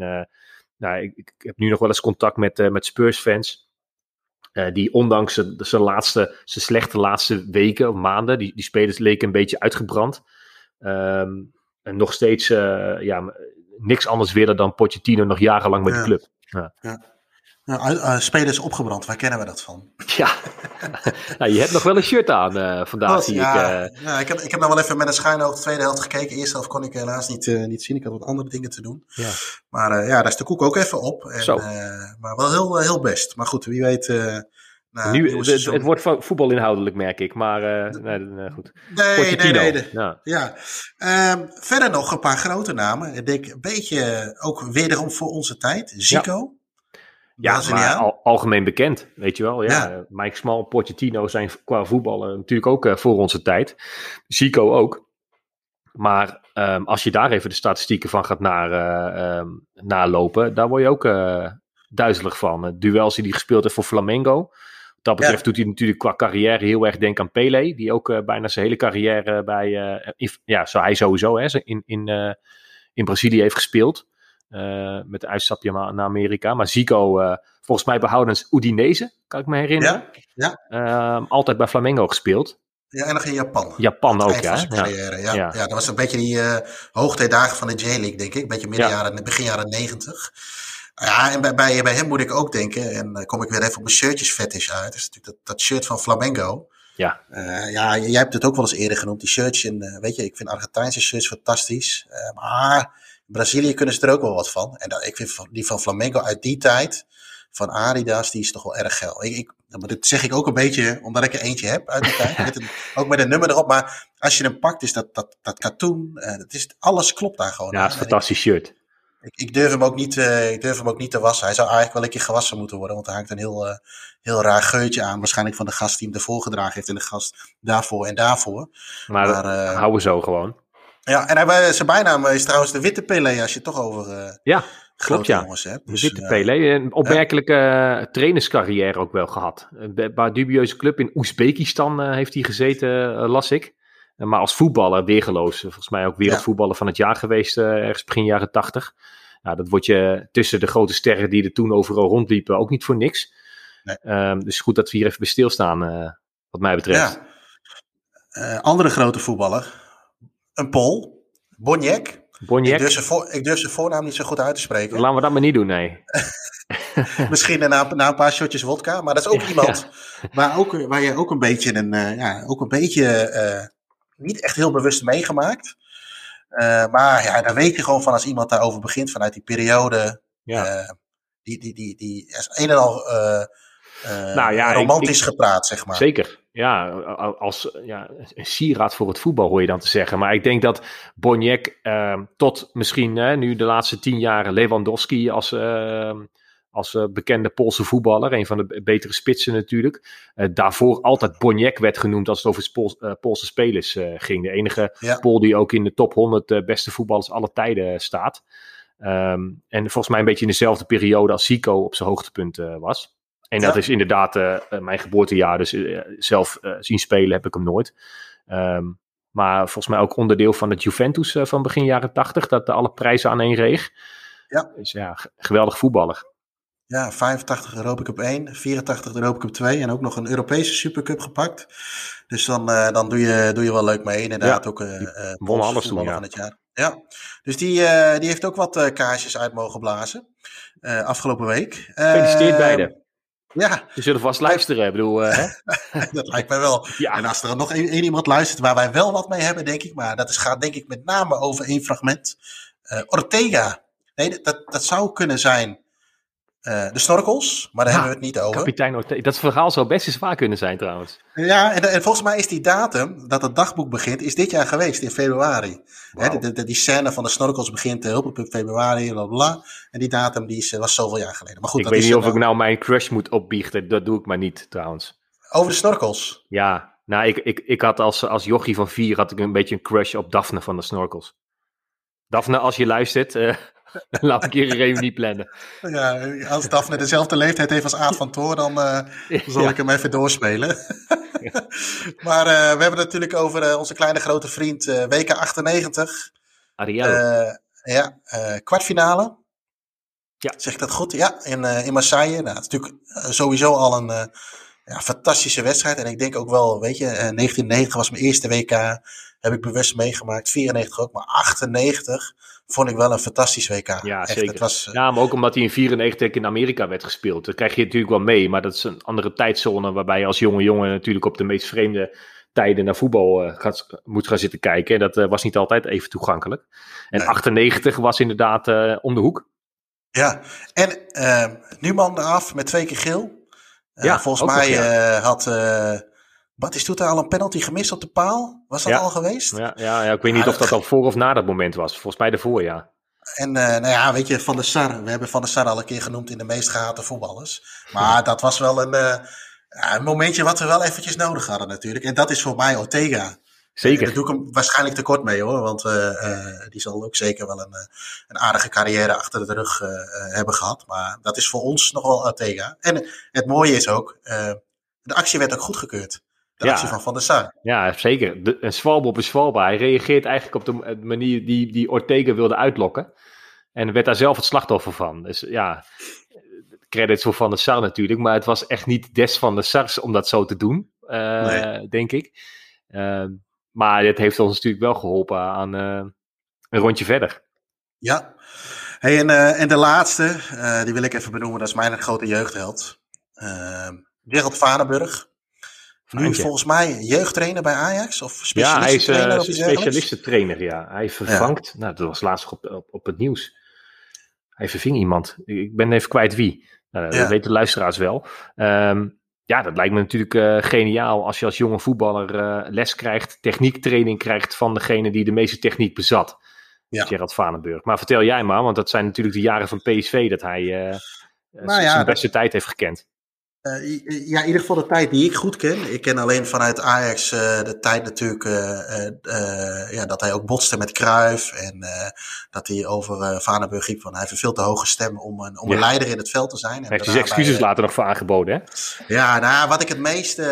nou, ik, ik heb nu nog wel eens contact met, met Spurs-fans. Eh, die ondanks zijn- zijn laatste, zijn slechte laatste weken of maanden, die, die spelers leken een beetje uitgebrand. Ehm, en nog steeds eh, ja, niks anders willen dan Pochettino nog jarenlang met Ja. de club. Ja. Nou, eh, spelers opgebrand, waar kennen we dat van? Ja, [laughs] nou, je hebt nog wel een shirt aan eh, vandaag, Oh, zie ja, ik. eh. ja, ik heb, ik heb nou wel even met een schuine oog de tweede helft gekeken. Eerste helft kon ik helaas niet, niet zien. Ik had wat andere dingen te doen. ja. Maar ja, daar is de koek ook even op. En, Zo. maar wel heel, heel best. Maar goed, wie weet. nu, het, wordt vo- voetbalinhoudelijk, merk ik. Maar nee, nee, goed. Nee, nee, nee. de- Ja. Ja. Ehm, verder nog een paar grote namen. Ik denk een beetje ook wederom voor onze tijd. Zico. Ja, maar al- algemeen bekend, weet je wel. Ja. Ja. Eh, Mike Small, Pochettino zijn qua voetballen natuurlijk ook eh, voor onze tijd. Zico ook. Maar ehm, als je daar even de statistieken van gaat naar, ehm, nalopen, daar word je ook duizelig van. Het duels die hij gespeeld heeft voor Flamengo. Wat dat betreft Ja. doet hij natuurlijk qua carrière heel erg denken aan Pele. Die ook bijna zijn hele carrière bij, in- ja, zo hij sowieso, hè, in, in, in Brazilië heeft gespeeld. Eh, met een uitstapje naar Amerika. Maar Zico, eh, volgens mij behoudens Udinese, kan ik me herinneren. Ja, Ehm, altijd bij Flamengo gespeeld. Ja, en nog in Japan. Japan ook, ja. ja. carrière. Ja. Ja. Ja. dat was een beetje die eh hoogtijdagen van de J-League, denk ik. Een beetje midden Ja. jaren, begin jaren negentig. Ja, en bij, bij, bij hem moet ik ook denken, en dan kom ik weer even op mijn shirtjes fetish uit. Dat is natuurlijk dat, dat shirt van Flamengo. Ja. Ja, jij hebt het ook wel eens eerder genoemd, die shirtjes. En, eh, weet je, ik vind Argentijnse shirts fantastisch. Maar in Brazilië kunnen ze er ook wel wat van. En dat, ik vind die van Flamengo uit die tijd, van Adidas, die is toch wel erg geil. Ik, ik, maar dit zeg ik ook een beetje omdat ik er eentje heb uit die tijd. [laughs] Met een, ook met een nummer erop. Maar als je hem pakt, is dat, dat, dat katoen. eh, dat is, alles klopt daar gewoon. Ja, het is een fantastisch shirt. Ik, ik, durf hem ook niet, eh, ik durf hem ook niet te wassen. Hij zou eigenlijk wel een keer gewassen moeten worden. Want hij hangt een heel, eh, heel raar geurtje aan. Waarschijnlijk van de gast die hem ervoor gedragen heeft. En de gast daarvoor en daarvoor. Maar, Maar, dat houden we zo gewoon. Ja, en hij, zijn bijnaam is trouwens de Witte Pelé. Als je het toch over eh Ja, grote klopt ja. jongens hebt. De Dus, Witte eh, Pele. Een opmerkelijke eh, trainerscarrière ook wel gehad. Eh, Bij dubieuze club in Oezbekistan heeft hij gezeten, las ik. Maar als voetballer weergeloos. Volgens mij ook wereldvoetballer van het jaar geweest, ergens begin jaren tachtig. Ja, dat wordt je tussen de grote sterren die er toen overal rondliepen ook niet voor niks. Nee. Ehm, dus goed dat we hier even bij stilstaan, wat mij betreft. Ja. Andere grote voetballer. Een Pool. Boniek. Ik durf, zijn voor, ik durf zijn voornaam niet zo goed uit te spreken. laten we dat maar niet doen, nee. [laughs] Misschien na, na een paar shotjes wodka. Maar dat is ook iemand waar, ook, waar je ook een beetje, een, eh, ja, ook een beetje eh, niet echt heel bewust meegemaakt. Eh, maar ja, daar weet je gewoon van als iemand daarover begint vanuit die periode. Ja. die, die, die, die is een en al Nou ja, ik- romantisch ik- gepraat, zeg maar. Zeker. Ja, als ja, een sieraad voor het voetbal hoor je dan te zeggen. Maar ik denk dat Boniek eh, tot misschien nu de laatste tien jaar Lewandowski als, eh, als eh, bekende Poolse voetballer, een van de betere spitsen natuurlijk. eh, daarvoor altijd Boniek werd genoemd als het over eh, Poolse spelers ging. De enige Ja. Pool die ook in de top 100 eh, beste voetballers alle tijden staat. Ehm, en volgens mij een beetje in dezelfde periode als Zico op zijn hoogtepunt was. En dat Ja. is inderdaad eh, eh, mijn geboortejaar, dus eh, zelf zien spelen heb ik hem nooit. Ehm, maar volgens mij ook onderdeel van het Juventus van begin jaren tachtig, dat alle prijzen aan één reeg. Ja. Dus ja, geweldig voetballer. Ja, 85 Europa Cup 1, 84 Europa Cup 2 en ook nog een Europese Supercup gepakt. Dus dan, dan doe, je, doe je wel leuk mee. Inderdaad ja, ook won alles toen, ja. van het jaar. Ja, dus die, die heeft ook wat kaarsjes uit mogen blazen afgelopen week. Gefeliciteerd beiden. Ja. Ze zullen vast luisteren, ik bedoel. Hè? [laughs] dat lijkt mij wel. Ja. En als er nog één, iemand luistert waar wij wel wat mee hebben, denk ik, maar dat is, gaat denk ik met name over één fragment. Ortega. Nee, dat, dat zou kunnen zijn uh, de snorkels, maar daar hebben we het niet over. Kapitein Ortega. Dat verhaal zou best eens waar kunnen zijn trouwens. Ja, en, en, volgens mij is die datum dat het dagboek begint, is dit jaar geweest, in februari. Wow. De, de, die scène van de snorkels begint uh, op februari, bla bla. En die datum die is, was zoveel jaar geleden. Maar goed, ik dat weet is niet of ik nou mijn crush moet opbiechten, dat doe ik maar niet trouwens. Over de snorkels? Ja, nou ik, ik, ik had als, als jochie van vier had ik een beetje een crush op Daphne van de snorkels. Daphne, als je luistert, uh, [laughs] Laat ik hier een reunie plannen. Ja, als Daphne dezelfde leeftijd heeft als Aad van Toor, dan uh, zal ja. ik hem even doorspelen. [laughs] maar uh, we hebben het natuurlijk over uh, onze kleine grote vriend WK 98. Ariel. ja, kwartfinale. Ja. Zeg ik dat goed? Ja, in, in Marseille. Nou, het is natuurlijk sowieso al een ja, fantastische wedstrijd. En ik denk ook wel, weet je, 1990 was mijn eerste WK. Heb ik bewust meegemaakt. 94 ook, maar 98 vond ik wel een fantastisch WK. Ja, Echt, zeker. Het was, ja, maar ook omdat hij in 94 in Amerika werd gespeeld. Dat krijg je natuurlijk wel mee, maar dat is een andere tijdzone waarbij je als jonge jongen natuurlijk op de meest vreemde tijden naar voetbal uh, gaat, moet gaan zitten kijken. En dat uh, was niet altijd even toegankelijk. En nee. 98 was inderdaad uh, om de hoek. Ja, en Numan eraf met twee keer geel. ja, volgens mij nog, ja. had Batistuta al een penalty gemist op de paal? Was dat ja. al geweest? Ja, ja, ja, ik weet niet ja, of dat al voor of na dat moment was. Volgens mij ervoor, ja. En uh, nou ja, weet je, Van der Sar. We hebben Van der Sar al een keer genoemd in de meest gehate voetballers. Maar dat was wel een, uh, een momentje wat we wel eventjes nodig hadden natuurlijk. En dat is voor mij Ortega. Zeker. Daar doe ik hem waarschijnlijk tekort mee hoor. Want die zal ook zeker wel een, een aardige carrière achter de rug hebben gehad. Maar dat is voor ons nog wel Ortega. En het mooie is ook, de actie werd ook goedgekeurd. De ja. actie van Van der Sar. Ja, zeker. De, een zwalbe op een. Hij reageert eigenlijk op de manier die, die Ortega wilde uitlokken. En werd daar zelf het slachtoffer van. Dus ja, credits voor Van der Sar natuurlijk. Maar het was echt niet des Van der Sars om dat zo te doen, uh, nee. denk ik. Uh, maar het heeft ons natuurlijk wel geholpen aan uh, een rondje verder. Ja. Hey, en, en de laatste, die wil ik even benoemen. Dat is mijn grote jeugdheld. Gerald Vanenburg. Nu volgens mij jeugdtrainer bij Ajax of specialistentrainer? Ja, hij is uh, specialistentrainer, ja. Hij vervangt, ja. nou dat was laatst op, op, op, het nieuws. Hij verving iemand. Ik ben even kwijt wie. Nou, ja. Dat weten de luisteraars wel. Um, ja, dat lijkt me natuurlijk uh, geniaal als je als jonge voetballer uh, les krijgt, techniektraining krijgt van degene die de meeste techniek bezat. Ja. Gerard Vanenburg. Maar vertel jij maar, want dat zijn natuurlijk de jaren van PSV dat hij nou ja, zijn beste dat... tijd heeft gekend. Uh, ja, in ieder geval de tijd die ik goed ken. Ik ken alleen vanuit Ajax uh, de tijd natuurlijk uh, ja, dat hij ook botste met Kruif. En dat hij over Vanenburg riep van hij heeft een veel te hoge stem om een, om ja. een leider in het veld te zijn. Hij heeft zijn excuses later nog voor aangeboden, hè? Ja, nou, wat ik het meeste...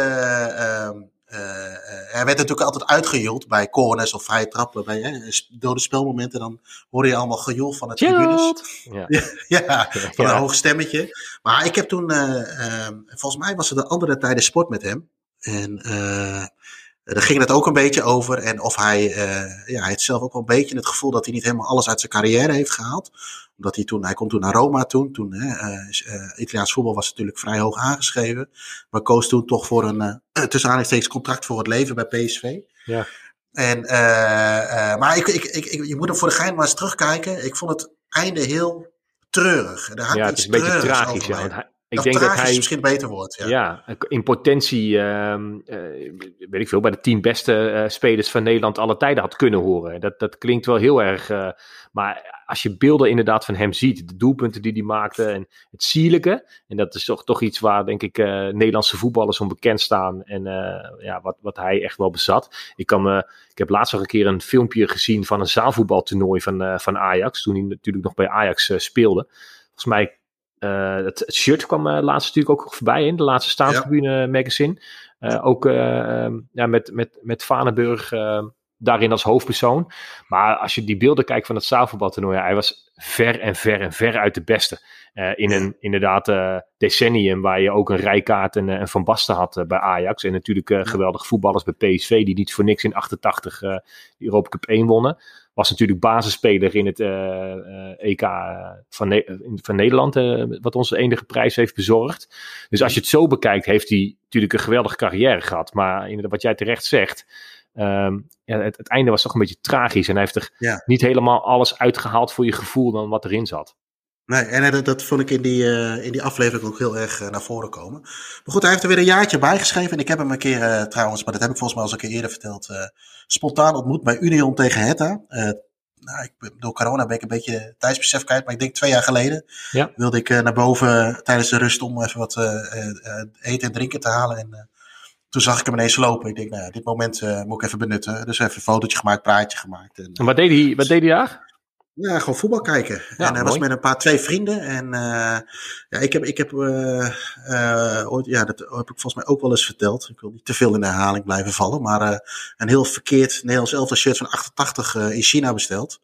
ehm, Uh, hij werd natuurlijk altijd uitgejoeld bij corners of vrije trappen, bij hè, dode spelmomenten. Dan hoor je allemaal gejoel van het tribunes. [laughs] Ja. ja, van ja. een hoog stemmetje. Maar ik heb toen, uh, uh, volgens mij was het de andere tijden sport met hem. En daar ging het ook een beetje over. En of hij, ja, hij had zelf ook wel een beetje het gevoel dat hij niet helemaal alles uit zijn carrière heeft gehaald omdat hij toen, hij komt toen naar Roma toen. toen hè, uh, Italiaans voetbal was natuurlijk vrij hoog aangeschreven. Maar koos toen toch voor een, uh, tussen aanhalingstekens, contract voor het leven bij PSV. Ja. En, maar ik, ik, ik, je moet er voor de gein maar eens terugkijken. Ik vond het einde heel treurig. Er ja, het is een beetje tragisch. Ja, ik denk dat hij misschien beter wordt. Ja, ja in potentie, uh, uh, weet ik veel, bij de tien beste uh, spelers van Nederland alle tijden had kunnen horen. Dat, dat klinkt wel heel erg. maar als je beelden inderdaad van hem ziet, de doelpunten die hij maakte en het sierlijke. En dat is toch, toch iets waar, denk ik, Nederlandse voetballers om bekend staan. En ja, wat, wat hij echt wel bezat. Ik, kan, ik heb laatst nog een keer een filmpje gezien van een zaalvoetbaltoernooi van, van Ajax. Toen hij natuurlijk nog bij Ajax speelde. Volgens mij uh, het, het, shirt kwam uh, laatst natuurlijk ook voorbij in de laatste staatstribune ja. magazine. Uh, ook ja, met, met, met Vanenburg daarin als hoofdpersoon. Maar als je die beelden kijkt van het zaalvoetbaltoernooi, hij was ver en ver en ver uit de beste. In een inderdaad decennium waar je ook een Rijkaard en, en Van Basten had bij Ajax. En natuurlijk geweldige voetballers bij PSV die niet voor niks in 88 de Europa Cup 1 wonnen was natuurlijk basisspeler in het EK van, ne van Nederland, wat onze enige prijs heeft bezorgd. Dus als je het zo bekijkt, heeft hij natuurlijk een geweldige carrière gehad. Maar inderdaad, wat jij terecht zegt, um, ja, het, het, einde was toch een beetje tragisch. En hij heeft er niet helemaal alles uitgehaald voor je gevoel dan wat erin zat. Nee, en dat, dat vond ik in die, uh, in die aflevering ook heel erg uh, naar voren komen. Maar goed, hij heeft er weer een jaartje bijgeschreven. En ik heb hem een keer uh, trouwens, maar dat heb ik volgens mij al eens een keer eerder verteld, spontaan ontmoet bij Union tegen Hetta. nou, ik, door corona ben ik een beetje tijdsbesef kwijt, maar ik denk twee jaar geleden ja. wilde ik naar boven tijdens de rust om even wat eten en drinken te halen. En toen zag ik hem ineens lopen. Ik denk, nou ja, dit moment moet ik even benutten. Dus even een fotootje gemaakt, praatje gemaakt. En, en wat, deed hij, wat deed hij daar? Ja, gewoon voetbal kijken. en hij was met een paar, twee vrienden. En uh, ja, ik heb, ik heb uh, ooit, ja, dat heb ik volgens mij ook wel eens verteld. Ik wil niet te veel in de herhaling blijven vallen. Maar een heel verkeerd Nederlands elftal shirt van 88 in China besteld.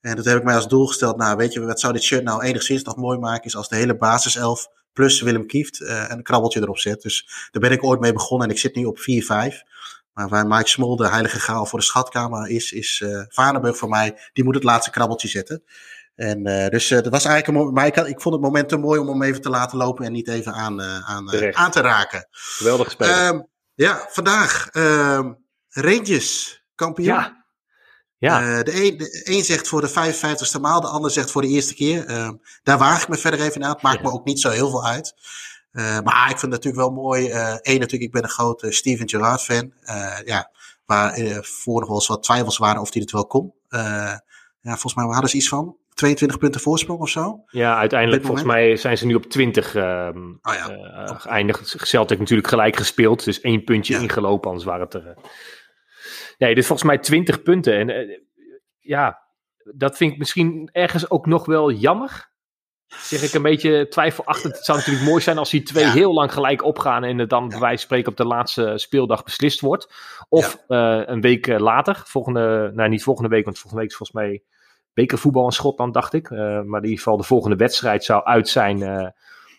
En dat heb ik mij als doel gesteld. Nou, weet je, wat zou dit shirt nou enigszins nog mooi maken? Is als de hele basiself plus Willem Kieft een krabbeltje erop zet. Dus daar ben ik ooit mee begonnen en ik zit nu op 4-5. Maar waar Mike Smol de heilige graal voor de schatkamer is, is uh, Vaneburg voor mij. Die moet het laatste krabbeltje zetten. En uh, dus uh, dat was eigenlijk een maar ik, ik, vond het moment te mooi om hem even te laten lopen en niet even aan, aan, aan te raken. Geweldig gespeeld. Um, ja, vandaag um, Rangers, kampioen. Ja. Ja. Uh, de, een, de een zegt voor de 55ste maal, de ander zegt voor de eerste keer. Uh, daar waag ik me verder even aan. Het maakt me ook niet zo heel veel uit. Uh, maar ik vind het natuurlijk wel mooi. Eén natuurlijk, ik ben een grote Steven Gerrard fan. ja, waar voor nog wel eens wat twijfels waren of hij het wel kon. ja, volgens mij hadden ze iets van 22 punten voorsprong of zo. Ja, uiteindelijk volgens mij zijn ze nu op 20 uh, oh ja. geëindigd. Celtic natuurlijk gelijk gespeeld. Dus één puntje ja. ingelopen, anders waren het er Nee, dit is volgens mij 20 punten. En uh, ja, dat vind ik misschien ergens ook nog wel jammer. Zeg ik een beetje twijfelachtig. Het zou natuurlijk mooi zijn als die twee ja. heel lang gelijk opgaan en het dan bij wijze van spreken op de laatste speeldag beslist wordt. Of ja. uh, een week later, volgende, nou niet volgende week, want volgende week is volgens mij bekervoetbal in Schotland, dacht ik. Uh, maar in ieder geval de volgende wedstrijd zou uit zijn uh,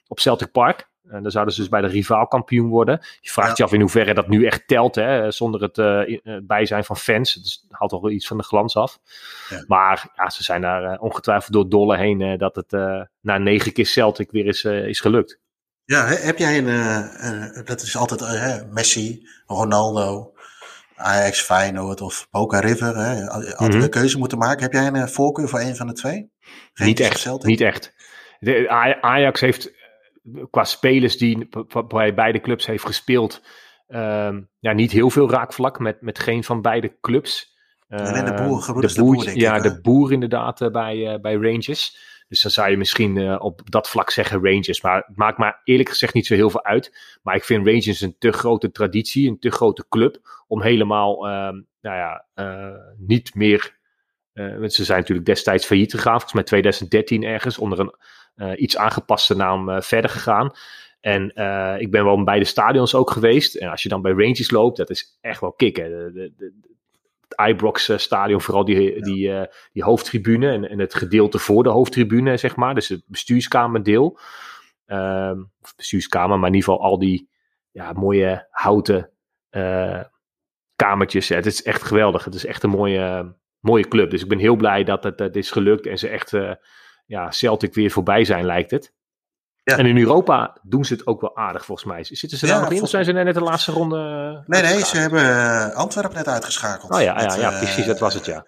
op Celtic Park. En dan zouden ze dus bij de rivaal kampioen worden. Je vraagt ja. je af in hoeverre dat nu echt telt, hè, zonder het uh, bijzijn van fans. Het haalt toch wel iets van de glans af. Ja. Maar ja, ze zijn daar uh, ongetwijfeld door dolle heen uh, dat het na negen keer Celtic weer is, is gelukt. Ja, heb jij een, dat is altijd Messi, Ronaldo, Ajax, Feyenoord of Boca River, hè, altijd mm -hmm. een keuze moeten maken. Heb jij een voorkeur voor een van de twee? Geen niet echt, Celtic? niet echt. De, Ajax heeft qua spelers die bij beide clubs heeft gespeeld, um, ja, niet heel veel raakvlak met, met geen van beide clubs. En de boer, de, boer, de boer Ja, ik, de boer inderdaad uh, bij, uh, bij Rangers. Dus dan zou je misschien op dat vlak zeggen Rangers. Maar het maakt me eerlijk gezegd niet zo heel veel uit. Maar ik vind Rangers een te grote traditie, een te grote club. Om helemaal, nou ja, niet meer. ze zijn natuurlijk destijds failliet gegaan. Volgens mij 2013 ergens. Onder een iets aangepaste naam uh, verder gegaan. En uh, ik ben wel in beide stadions ook geweest. En als je dan bij Rangers loopt, dat is echt wel kicken. De, de, de, het Ibrox stadion, vooral die, ja. die, uh, die hoofdtribune en, en het gedeelte voor de hoofdtribune, zeg maar. Dus het bestuurskamerdeel. Uh, of bestuurskamer, maar in ieder geval al die ja, mooie houten kamertjes. Ja, het is echt geweldig. Het is echt een mooie, mooie club. Dus ik ben heel blij dat het, het is gelukt en ze echt ja, Celtic weer voorbij zijn, lijkt het. Ja. En in Europa doen ze het ook wel aardig, volgens mij. Zitten ze daar ja, nog in of zijn ze net de laatste ronde Nee, nee, ze hebben uh, Antwerpen net uitgeschakeld. Oh ja, met, ja, ja precies, dat was het, ja.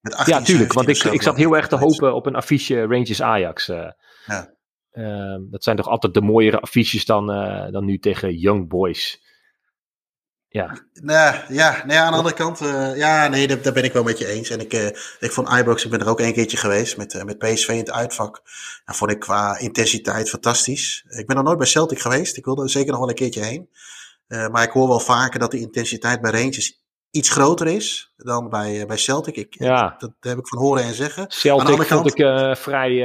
Met 18, ja, tuurlijk, want ik, ik zat heel erg te hopen op een affiche Rangers-Ajax. Uh, ja. Uh, dat zijn toch altijd de mooiere affiches dan, dan nu tegen Young Boys. Ja. Nou, ja, nee, aan de andere kant, uh, ja, nee, daar, daar, ben ik wel met je eens. En ik, uh, ik vond Ibrox, ik ben er ook een keertje geweest met, uh, met PSV in het uitvak. Dat vond ik qua intensiteit fantastisch. Ik ben nog nooit bij Celtic geweest. Ik wilde er zeker nog wel een keertje heen. maar ik hoor wel vaker dat de intensiteit bij Rangers iets groter is dan bij, bij Celtic. Ik, ja. Dat, heb ik van horen en zeggen. Celtic vond kant... ik vrij,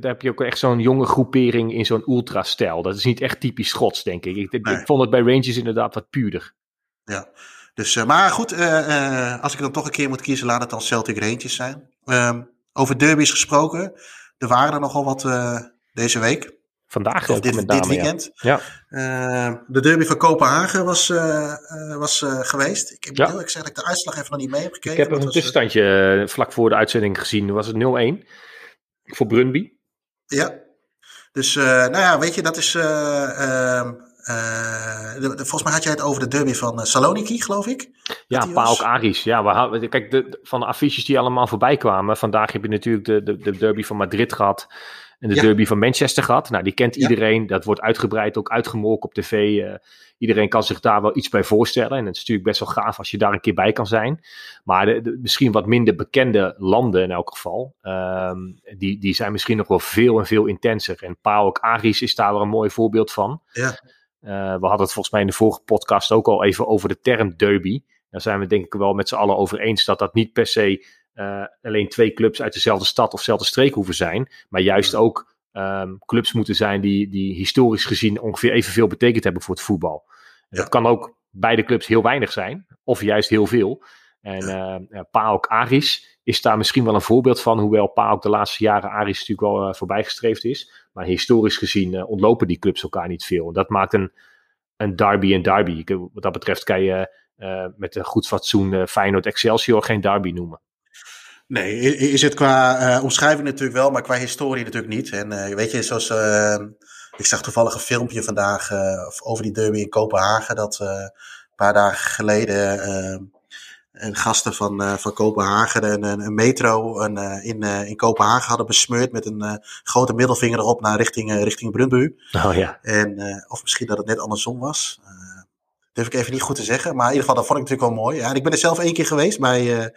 daar heb je ook echt zo'n jonge groepering in zo'n ultra-stijl. Dat is niet echt typisch Schots, denk ik. Ik, nee. ik vond het bij Rangers inderdaad wat puurder. Ja, Dus, maar goed, als ik dan toch een keer moet kiezen, laat het dan Celtic Rangers zijn. Ehm, over derbies gesproken, er waren er nogal wat deze week. Vandaag of dit, dit weekend. Ja. Uh, de derby van Kopenhagen was, uh, was geweest. Ik heb ja. ik zeg dat ik de uitslag even nog niet mee heb gekeken. Ik heb een tussenstandje vlak voor de uitzending gezien. Was het 0-1 voor Brunby. Ja. Dus nou ja, weet je, dat is... Ehm, de, volgens mij had jij het over de derby van Saloniki, geloof ik. Ja, Paok Aris. Ja, we hadden, kijk, de, van de affiches die allemaal voorbij kwamen. Vandaag heb je natuurlijk de, de, de derby van Madrid gehad. En de derby van Manchester gehad. Nou, die kent iedereen. Dat wordt uitgebreid ook uitgemolken op tv. Uh, iedereen kan zich daar wel iets bij voorstellen. En het is natuurlijk best wel gaaf als je daar een keer bij kan zijn. Maar de, misschien wat minder bekende landen in elk geval. Um, die, die zijn misschien nog wel veel en veel intenser. En PAOK Aris is daar wel een mooi voorbeeld van. Ja. Uh, we hadden het volgens mij in de vorige podcast ook al even over de term derby. Daar zijn we denk ik wel met z'n allen over eens dat dat niet per se uh, alleen twee clubs uit dezelfde stad of dezelfde streek hoeven zijn. Maar juist ook um, clubs moeten zijn die, die historisch gezien ongeveer evenveel betekend hebben voor het voetbal. Ja. Dat kan ook beide clubs heel weinig zijn, of juist heel veel. En uh, PAOK Aris is daar misschien wel een voorbeeld van, hoewel PAOK de laatste jaren Aris natuurlijk wel uh, voorbijgestreefd is. Maar historisch gezien uh, ontlopen die clubs elkaar niet veel. En dat maakt een, een derby een derby. Wat dat betreft kan je met een goed fatsoen Feyenoord Excelsior geen derby noemen. Nee, is het qua omschrijving natuurlijk wel, maar qua historie natuurlijk niet. En weet je, zoals ik zag toevallig een filmpje vandaag over die derby in Kopenhagen, dat een paar dagen geleden een gasten van, van Kopenhagen een, een metro een, in, in Kopenhagen hadden besmeurd met een grote middelvinger erop naar richting, richting Brunbu. Oh ja. En, of misschien dat het net andersom was. durf ik even niet goed te zeggen, maar in ieder geval dat vond ik natuurlijk wel mooi. Ja, en ik ben er zelf één keer geweest bij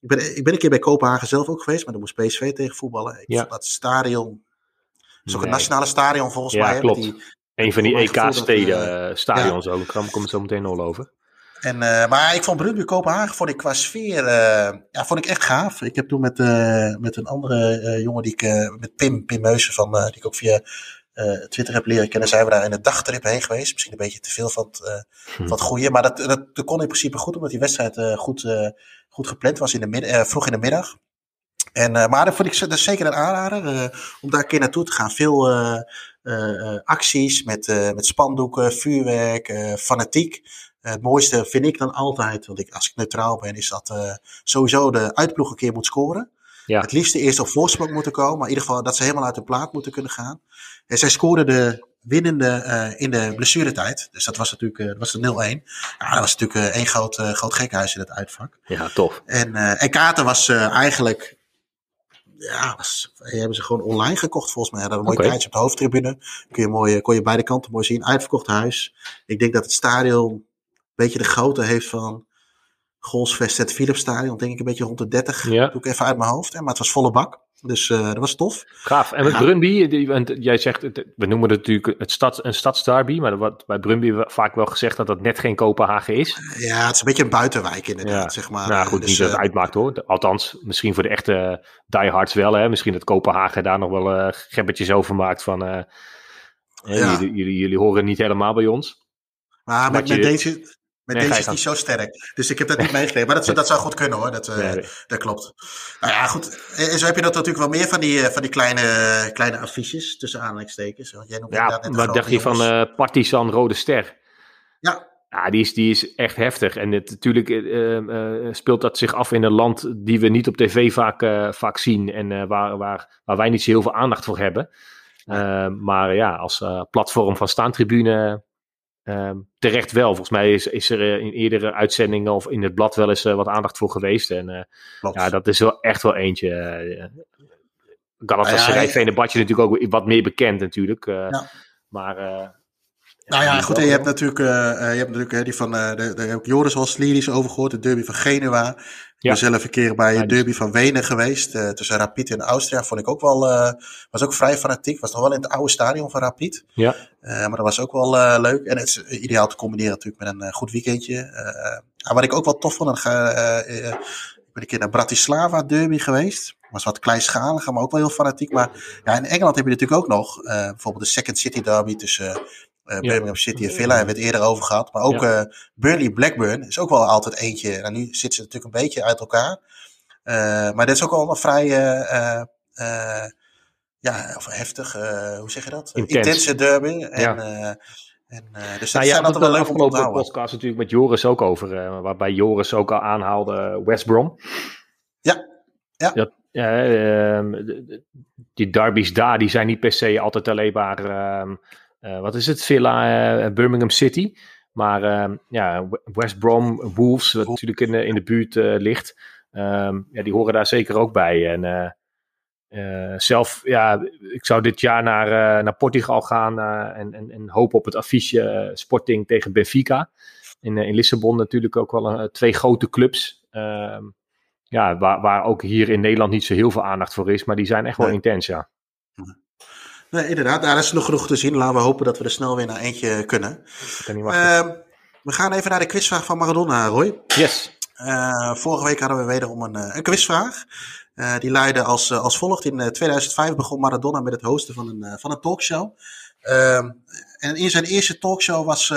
ik ben, ik ben een keer bij Kopenhagen zelf ook geweest, maar dan moest PSV tegen voetballen. Ik ja. vond dat stadion. Het is ook een nationale stadion volgens ja, mij. Klopt. Die, een van die EK-steden, uh, stadions ook. Daar kom ik zo meteen al over. En, uh, maar ik vond Brugge Kopenhagen vond ik qua sfeer uh, ja, vond ik echt gaaf. Ik heb toen met, uh, met een andere jongen die ik, met Pim, Pim Meusen van, die ik ook via Twitter heb leren kennen, zijn we daar in de dagtrip heen geweest. Misschien een beetje te veel van het, hm. van het goede. Maar dat, dat, dat, kon in principe goed, omdat die wedstrijd goed, goed gepland was in de middag, vroeg in de middag. En, maar dat vond ik dat is zeker een aanrader om daar een keer naartoe te gaan. Veel acties met, met spandoeken, vuurwerk, fanatiek. Het mooiste vind ik dan altijd, want ik, als ik neutraal ben, is dat sowieso de uitploeg een keer moet scoren. Ja. Het liefste eerst op voorsprong moeten komen, maar in ieder geval dat ze helemaal uit de plaat moeten kunnen gaan. En zij scoorden de winnende uh, in de blessuretijd. Dus dat was natuurlijk uh, dat was de 0-1. Ja, dat was natuurlijk één groot, groot gekhuis in het uitvak. Ja, tof. En, en Kaarten was eigenlijk... Ja, was, hebben ze gewoon online gekocht volgens mij. Dat een mooi okay. op de hoofdtribune. Kun je mooi, kon je beide kanten mooi zien. Uitverkocht huis. Ik denk dat het stadion beetje de grootte heeft van... Golsvest het Philips Stadion, denk ik een beetje rond de 30. Ja. Doe ik even uit mijn hoofd. Hè, maar het was volle bak. Dus uh, dat was tof. Gaaf. En met ja. Brunby, jij zegt, we noemen het natuurlijk het stad, een stadsderby, maar er wordt bij Brunby vaak wel gezegd dat dat net geen Kopenhagen is. Ja, het is een beetje een buitenwijk inderdaad, ja. zeg maar. Nou goed, dus, niet dat het uitmaakt hoor. Althans, misschien voor de echte diehards wel. Hè. Misschien dat Kopenhagen daar nog wel uh, gebbetjes over maakt van, uh, ja. jullie, jullie, jullie, horen niet helemaal bij ons. Maar met, met deze, met nee, deze is niet zo sterk. Dus ik heb dat niet [laughs] meegekregen. Maar dat, dat zou goed kunnen hoor. Dat, uh, nee, nee. dat klopt. Nou ja, goed. En zo heb je dat natuurlijk wel meer van die, van die kleine, kleine affiches tussen aanhalingstekens. Jij noemt ja, net wat dacht je van uh, Partizan Rode Ster? Ja. Ja, die is, die is echt heftig. En het, natuurlijk uh, speelt dat zich af in een land die we niet op tv vaak, vaak zien. En waar, waar, waar wij niet zo heel veel aandacht voor hebben. maar ja, als platform van staantribune Um, terecht wel. Volgens mij is, is er uh, in eerdere uitzendingen of in het blad wel eens uh, wat aandacht voor geweest. En uh, ja, dat is wel echt wel eentje. Galatasaray, ja, ja, Venebadje natuurlijk ook wat meer bekend natuurlijk. Ja. Maar... nou ja, goed, en je hebt natuurlijk, je hebt natuurlijk die van, daar heb ik Joris al lyrisch over gehoord, de derby van Genua. Ik ben zelf een keer bij het derby van Wenen geweest, tussen Rapid en Austria. Vond ik ook wel, was ook vrij fanatiek. Was nog wel in het oude stadion van Rapid. Ja. Maar dat was ook wel leuk. En het is ideaal te combineren natuurlijk met een goed weekendje. Wat ik ook wel tof vond, ik ben een keer naar Bratislava derby geweest. Was wat kleinschaliger, maar ook wel heel fanatiek. Maar ja, in Engeland heb je natuurlijk ook nog bijvoorbeeld de Second City derby tussen Birmingham City en Villa hebben we het eerder over gehad. Maar ook ja. Burnley Blackburn is ook wel altijd eentje. Nou, nu zitten ze natuurlijk een beetje uit elkaar. maar dit is ook al een vrij ja, of heftig, hoe zeg je dat? Intense derby. En, ja. En, uh, dus dat nou ja, zijn altijd wel leuk om te onthouden. podcast natuurlijk met Joris ook over, uh, waarbij Joris ook al aanhaalde West Brom. Ja, ja. Dat, uh, die derbies daar, die zijn niet per se altijd alleen maar, ehm, wat is het, Villa, Birmingham City. Maar ehm, ja, West Brom, Wolves, wat natuurlijk in de, in de buurt ligt, ehm, ja, die horen daar zeker ook bij. En uh, zelf, ja, ik zou dit jaar naar, uh, naar Portugal gaan uh, en, en, en hopen op het affiche Sporting tegen Benfica. In, in Lissabon natuurlijk ook wel twee grote clubs. Ehm, ja, waar, waar ook hier in Nederland niet zo heel veel aandacht voor is, maar die zijn echt wel intens, ja. Nee, inderdaad, daar is nog genoeg te zien. Laten we hopen dat we er snel weer naar eentje kunnen. Kan niet ehm, we gaan even naar de quizvraag van Maradona, Roy. Yes. vorige week hadden we wederom een, een quizvraag. Uh, die leidde als, als volgt. In 2005 eh, begon Maradona met het hosten van een, van een talkshow. Ehm, en in zijn eerste talkshow was,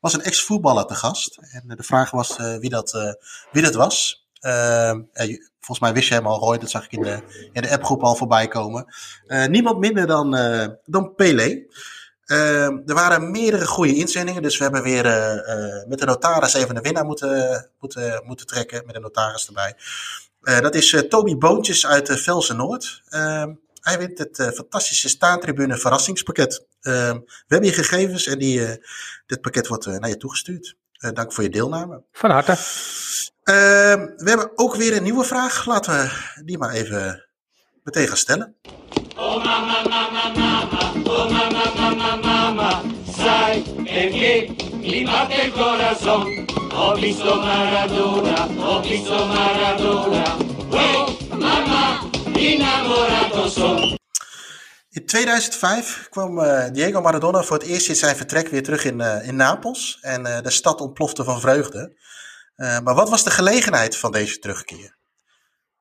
was een ex-voetballer te gast. En de vraag was wie, dat, wie dat was. Volgens mij wist je hem al, Roy. Dat zag ik in de, in de appgroep al voorbij komen. niemand minder dan, dan Pelé. Ehm, er waren meerdere goede inzendingen, dus we hebben weer met de notaris even de winnaar moeten, moeten, moeten trekken, met de notaris erbij. Uh, dat is uh, Toby Boontjes uit uh, Velsen Noord. Ehm, hij wint het fantastische staantribune verrassingspakket. Ehm, we hebben je gegevens en die, dit pakket wordt naar je toegestuurd. Dank voor je deelname. Van harte. Ehm, we hebben ook weer een nieuwe vraag. Laten we die maar even meteen gaan stellen. Oh mama, mama, mama, oh mama, mama, mama, sai perché mi batte il corazon. Ho visto Maradona, ho visto Maradona. Oh, mama, innamorato son. In 2005 kwam uh, Diego Maradona voor het eerst in zijn vertrek weer terug in, uh, in Napels. En uh, de stad ontplofte van vreugde. maar wat was de gelegenheid van deze terugkeer?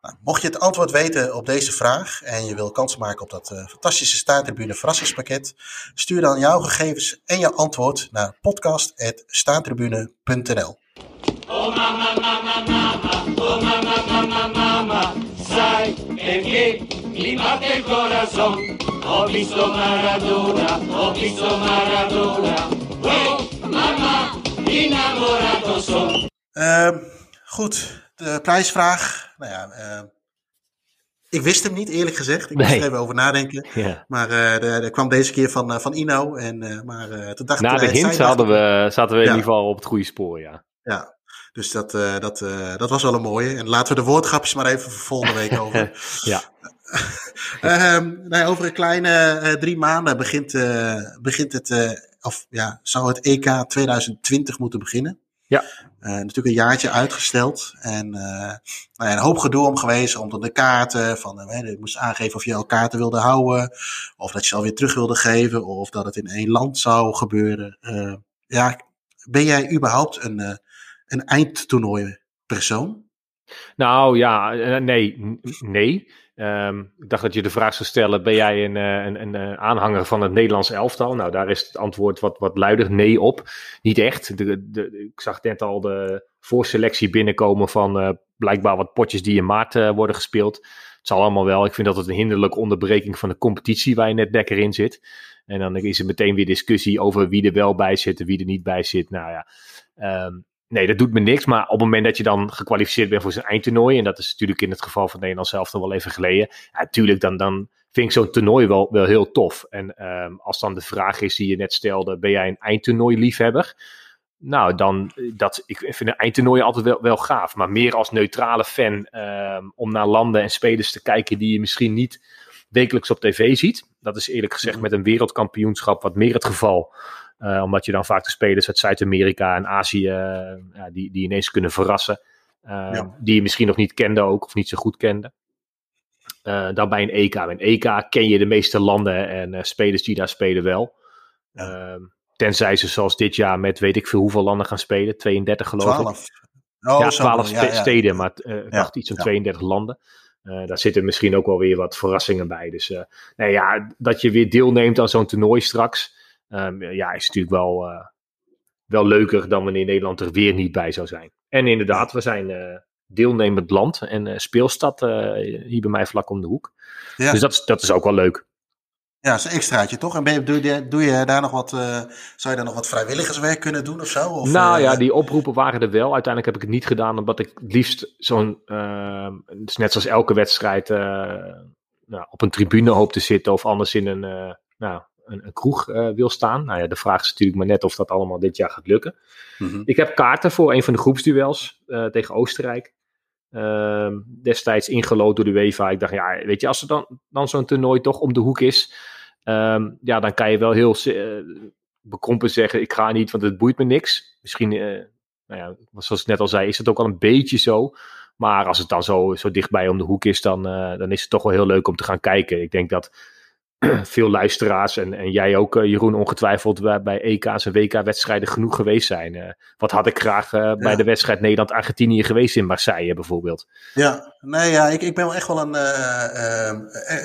Nou, mocht je het antwoord weten op deze vraag en je wil kans maken op dat fantastische staantribune verrassingspakket, stuur dan jouw gegevens en je antwoord naar podcast.staantribune.nl. sai perché mi batte il corazon. Ho visto Maradona, ho visto Maradona. Oh mama, innamorato son. Uh, goed, de prijsvraag. Nou ja, uh, ik wist hem niet, eerlijk gezegd. Ik moest er even over nadenken. [laughs] Ja. Maar uh, er kwam deze keer van, uh, van Ino. En, uh, maar toen dacht Na de hint hadden we, zaten we in ieder geval op het goede spoor, ja. Ja, dus dat, dat, dat was wel een mooie. En laten we de woordgrapjes maar even voor volgende week [laughs] over. ja. [laughs] um, nou, over een kleine drie maanden begint, begint het, of ja, zou het EK 2020 moeten beginnen. Ja. Uh, natuurlijk een jaartje uitgesteld. En uh, nou ja, een hoop gedoe om geweest. Om de kaarten. Van, uh, je moest aangeven of je al kaarten wilde houden. Of dat je ze alweer terug wilde geven. Of dat het in één land zou gebeuren. ja, ben jij überhaupt een, een eindtoernooi persoon? Nou ja, nee. Nee. Um, ik dacht dat je de vraag zou stellen: ben jij een, een, een, aanhanger van het Nederlands elftal? Nou, daar is het antwoord wat, wat luider: nee op. Niet echt. Ik zag net al de voorselectie binnenkomen van blijkbaar wat potjes die in maart worden gespeeld. Het zal allemaal wel. Ik vind dat het een hinderlijke onderbreking van de competitie waar je net lekker in zit. En dan is er meteen weer discussie over wie er wel bij zit en wie er niet bij zit. Nou ja. Um, nee, dat doet me niks. Maar op het moment dat je dan gekwalificeerd bent voor zijn eindtoernooi, en dat is natuurlijk in het geval van Nederland zelf dan wel even geleden, ja, natuurlijk, dan, dan vind ik zo'n toernooi wel, wel heel tof. En um, als dan de vraag is die je net stelde, ben jij een eindtoernooi-liefhebber? Nou, dan, dat, ik vind een eindtoernooi altijd wel, wel gaaf. Maar meer als neutrale fan um, om naar landen en spelers te kijken die je misschien niet wekelijks op tv ziet. Dat is eerlijk gezegd met een wereldkampioenschap wat meer het geval. Uh, omdat je dan vaak de spelers uit Zuid-Amerika en Azië, uh, ja, die, die ineens kunnen verrassen. Uh, ja. Die je misschien nog niet kende ook, of niet zo goed kende. dan bij een EK. Bij een EK ken je de meeste landen en spelers die daar spelen wel. Ja. Ehm, tenzij ze zoals dit jaar met weet ik veel hoeveel landen gaan spelen. 32 geloof 12. ik. Oh, ja, 12 ja, steden, maar ik dacht iets van 32 landen. Uh, daar zitten misschien ook wel weer wat verrassingen bij. Dus uh, nou ja, dat je weer deelneemt aan zo'n toernooi straks. Um, ja, is natuurlijk wel, wel leuker dan wanneer Nederland er weer niet bij zou zijn. En inderdaad, we zijn deelnemend land en speelstad hier bij mij vlak om de hoek. Ja. Dus dat is, dat is ook wel leuk. Ja, dat is een extraatje toch? En ben je, doe, je, doe je daar nog wat, uh, zou je daar nog wat vrijwilligerswerk kunnen doen of zo? Of, nou uh, ja, die oproepen waren er wel. Uiteindelijk heb ik het niet gedaan, omdat ik het liefst zo'n, uh, net zoals elke wedstrijd, nou, op een tribune hoop te zitten of anders in een, nou, een, een kroeg wil staan. Nou ja, de vraag is natuurlijk maar net of dat allemaal dit jaar gaat lukken. Mm -hmm. Ik heb kaarten voor een van de groepsduels tegen Oostenrijk. Ehm, destijds ingelood door de UEFA. Ik dacht, ja, weet je, als er dan, dan zo'n toernooi toch om de hoek is, um, ja, dan kan je wel heel uh, bekrompen zeggen, ik ga niet, want het boeit me niks. Misschien, uh, nou ja, zoals ik net al zei, is het ook al een beetje zo. Maar als het dan zo, zo dichtbij om de hoek is, dan, uh, dan is het toch wel heel leuk om te gaan kijken. Ik denk dat [clears throat] veel luisteraars en, en jij ook, Jeroen, ongetwijfeld bij EK's en WK-wedstrijden genoeg geweest zijn. wat had ik graag bij ja. de wedstrijd Nederland-Argentinië geweest in Marseille bijvoorbeeld? Ja, nee, ja, ik, ik ben wel echt wel een,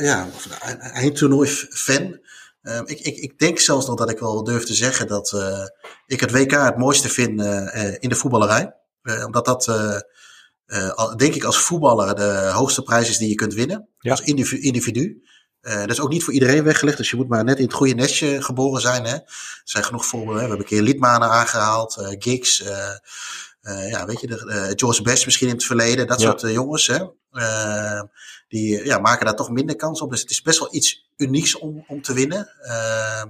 ja, een eindtoernooi-fan. Um, ik, ik, ik denk zelfs nog dat ik wel durf te zeggen dat uh, ik het WK het mooiste vind uh, in de voetballerij. Uh, omdat dat, denk ik, als voetballer de hoogste prijs is die je kunt winnen. Ja. Als individu. individu. Dat is ook niet voor iedereen weggelegd, dus je moet maar net in het goede nestje geboren zijn. Hè. Er zijn genoeg voorbeelden. Hè. We hebben een keer Liedmanen aangehaald, Giggs. ja, weet je, de, George Best misschien in het verleden, dat ja. soort jongens. Hè. die ja, maken daar toch minder kans op. Dus het is best wel iets unieks om, om te winnen. Uh,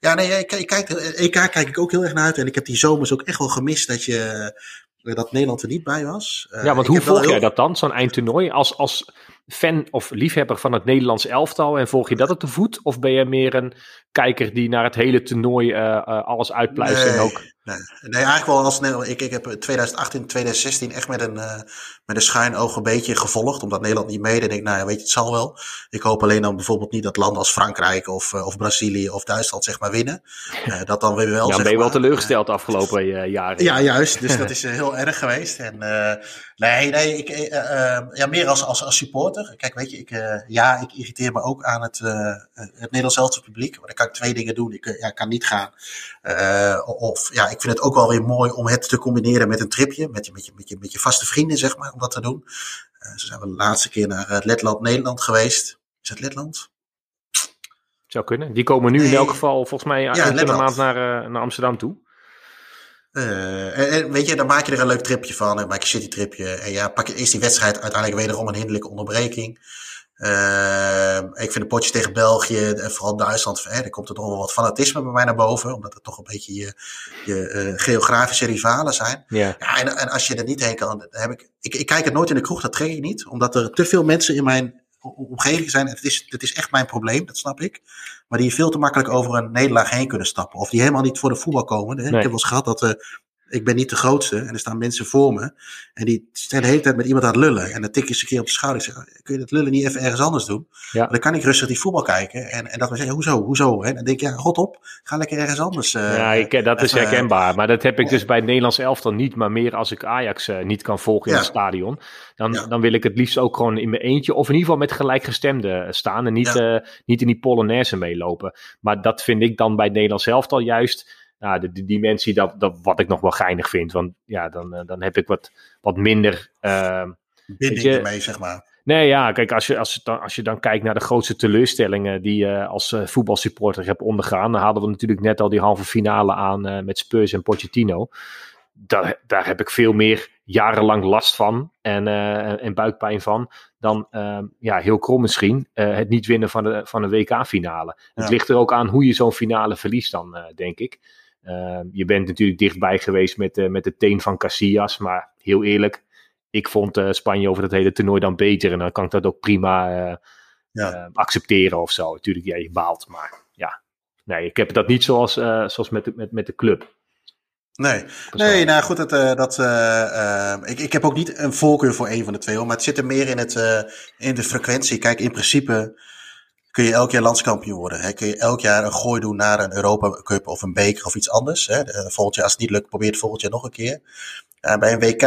ja, nee, ik, ik kijk, EK kijk ik ook heel erg naar uit. En ik heb die zomers ook echt wel gemist dat, je, dat Nederland er niet bij was. Uh, ja, want hoe volg heel... jij dat dan, zo'n eindtoernooi? Als, als fan of liefhebber van het Nederlands elftal en volg je dat op de voet? Of ben je meer een kijker die naar het hele toernooi uh, alles uitpluist nee, en ook... Nee, nee, eigenlijk wel als ik, ik heb 2018, 2016 echt met een, uh, met een schuin oog een beetje gevolgd, omdat Nederland niet meedeed. En ik, nou ja, weet je, het zal wel. Ik hoop alleen dan bijvoorbeeld niet dat landen als Frankrijk of, of Brazilië of Duitsland zeg maar winnen. Dat dan weer wel. Ja, dan ben je wel maar, teleurgesteld de afgelopen jaren. Ja, juist. Dus dat [laughs] is heel erg geweest. En nee, nee, ik, ja, meer als, als, als supporter. Kijk, weet je, ik, ja, ik irriteer me ook aan het, het Nederlands publiek. Maar kan ik twee dingen doen. Ik ja, kan niet gaan. of ja, ik vind het ook wel weer mooi om het te combineren met een tripje. Met je, met je, met je, met je vaste vrienden, zeg maar, om dat te doen. Uh, zo zijn we de laatste keer naar Letland, Nederland geweest. Is het Letland? Zou kunnen. Die komen nu nee. in elk geval volgens mij ja, de maand naar, naar Amsterdam toe. Uh, en, weet je, dan maak je er een leuk tripje van. Dan maak je een citytripje. En ja, pak je eerst die wedstrijd uiteindelijk wederom een hinderlijke onderbreking. Uh, ik vind de potjes tegen België en vooral Duitsland, hè, er komt er toch wel wat fanatisme bij mij naar boven, omdat het toch een beetje je, je uh, geografische rivalen zijn. Yeah. Ja, en, en als je er niet heen kan, dan heb ik, ik, ik kijk het nooit in de kroeg, dat trek ik niet, omdat er te veel mensen in mijn omgeving zijn. Het is, het is echt mijn probleem, dat snap ik. Maar die veel te makkelijk over een nederlaag heen kunnen stappen. Of die helemaal niet voor de voetbal komen. Nee. Ik heb wel eens gehad dat uh, ik ben niet de grootste en er staan mensen voor me. En die zijn de hele tijd met iemand aan het lullen. En dan tik je eens een keer op de schouder. Ik zeg, kun je dat lullen niet even ergens anders doen? Ja. Dan kan ik rustig die voetbal kijken. En, en dat we zeggen, hoezo, hoezo? En dan denk ik, ja, god op, ga lekker ergens anders. Uh, ja, ik, dat is herkenbaar. Maar dat heb ik dus bij het Nederlands elftal niet. Maar meer als ik Ajax uh, niet kan volgen in ja. het stadion. Dan, ja. dan wil ik het liefst ook gewoon in mijn eentje. Of in ieder geval met gelijkgestemden staan. En niet, uh, niet in die Polonaise meelopen. Maar dat vind ik dan bij het Nederlands elftal juist nou, de, de dimensie dat, dat wat ik nog wel geinig vind. Want ja, dan, uh, dan heb ik wat, wat minder. Uh, Binding je, ermee, zeg maar. Nee, ja, kijk, als je, als, je dan, als je dan kijkt naar de grootste teleurstellingen die je uh, als uh, voetbalsupporter hebt ondergaan, dan hadden we natuurlijk net al die halve finale aan uh, met Spurs en Pochettino. Daar, daar heb ik veel meer jarenlang last van en, en buikpijn van dan ja, heel krom misschien het niet winnen van de, van een WK-finale. Ja. Het ligt er ook aan hoe je zo'n finale verliest dan, denk ik. Uh, je bent natuurlijk dichtbij geweest met, uh, met de teen van Casillas. Maar heel eerlijk, ik vond uh, Spanje over het hele toernooi dan beter. En dan kan ik dat ook prima ja. accepteren of zo. Natuurlijk, ja, je baalt. Maar ja, nee, ik heb dat niet zoals, zoals met, de, met, met de club. Nee, nee nou goed, dat, dat, ik, ik heb ook niet een voorkeur voor een van de twee. Hoor, maar het zit er meer in, het, in de frequentie. Kijk, in principe kun je elk jaar landskampioen worden. Hè? Kun je elk jaar een gooi doen naar een Europa Cup of een beker of iets anders. Hè? Volgend jaar, als het niet lukt, probeer het volgend jaar nog een keer. Uh, bij een WK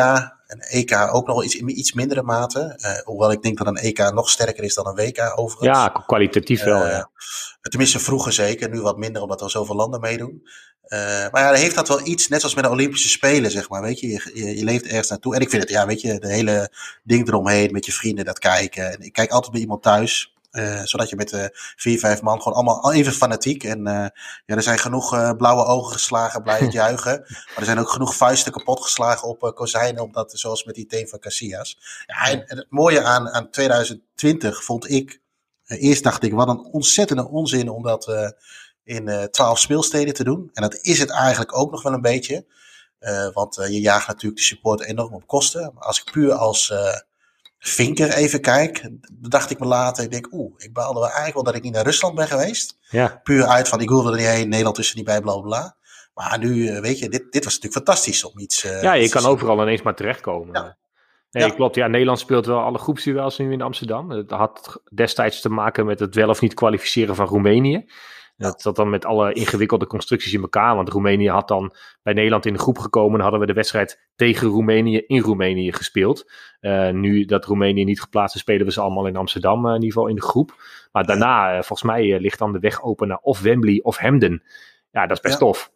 Een EK ook nog iets, in iets mindere mate. hoewel ik denk dat een EK nog sterker is dan een WK overigens. Ja, kwalitatief wel. ja. Tenminste, vroeger zeker. Nu wat minder, omdat er zoveel landen meedoen. maar ja, heeft dat wel iets, net zoals met de Olympische Spelen, zeg maar. Weet je, je, je, je leeft ergens naartoe. En ik vind het, ja, weet je, de hele ding eromheen met je vrienden dat kijken. En ik kijk altijd bij iemand thuis. Uh, zodat je met uh, vier, vijf man gewoon allemaal even fanatiek. En uh, ja, er zijn genoeg blauwe ogen geslagen bij het [laughs] juichen. maar er zijn ook genoeg vuisten kapot geslagen op kozijnen. Omdat, zoals met die thee van Casillas. Ja, en, en, het mooie aan, aan 2020 vond ik. eerst dacht ik, wat een ontzettende onzin om dat in twaalf speelsteden te doen. En dat is het eigenlijk ook nog wel een beetje. want je jaagt natuurlijk de support enorm op kosten. Maar als ik puur als Vinker even kijk, dacht ik me later, ik denk, oeh, ik baalde wel eigenlijk wel dat ik niet naar Rusland ben geweest. Ja. Puur uit van, ik wilde er niet heen, Nederland is er niet bij, bla bla. Maar nu, eh, weet je, dit, dit was natuurlijk fantastisch om iets... Uh, ja, je kan overal ineens maar terechtkomen. Ja. Nee, ja. klopt. Ja, Nederland speelt wel alle groepsduels nu in Amsterdam. Dat had destijds te maken met het wel of niet kwalificeren van Roemenië. Dat zat dan met alle ingewikkelde constructies in elkaar. Want Roemenië had dan bij Nederland in de groep gekomen. En hadden we de wedstrijd tegen Roemenië in Roemenië gespeeld. Uh, nu dat Roemenië niet geplaatst is, spelen we ze allemaal in Amsterdam uh, in ieder geval in de groep. Maar daarna, uh, volgens mij, ligt dan de weg open naar of Wembley of Hemden. Ja, dat is best ja. tof.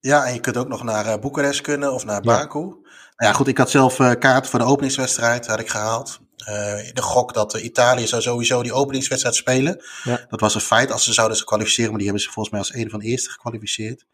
Ja, en je kunt ook nog naar Boekarest kunnen of naar Baku. Ja. Nou ja, goed, ik had zelf kaart voor de openingswedstrijd, had ik gehaald. Uh, de gok dat uh, Italië zou sowieso die openingswedstrijd spelen. Ja. Dat was een feit als ze zouden ze kwalificeren, maar die hebben ze volgens mij als een van de eerste gekwalificeerd.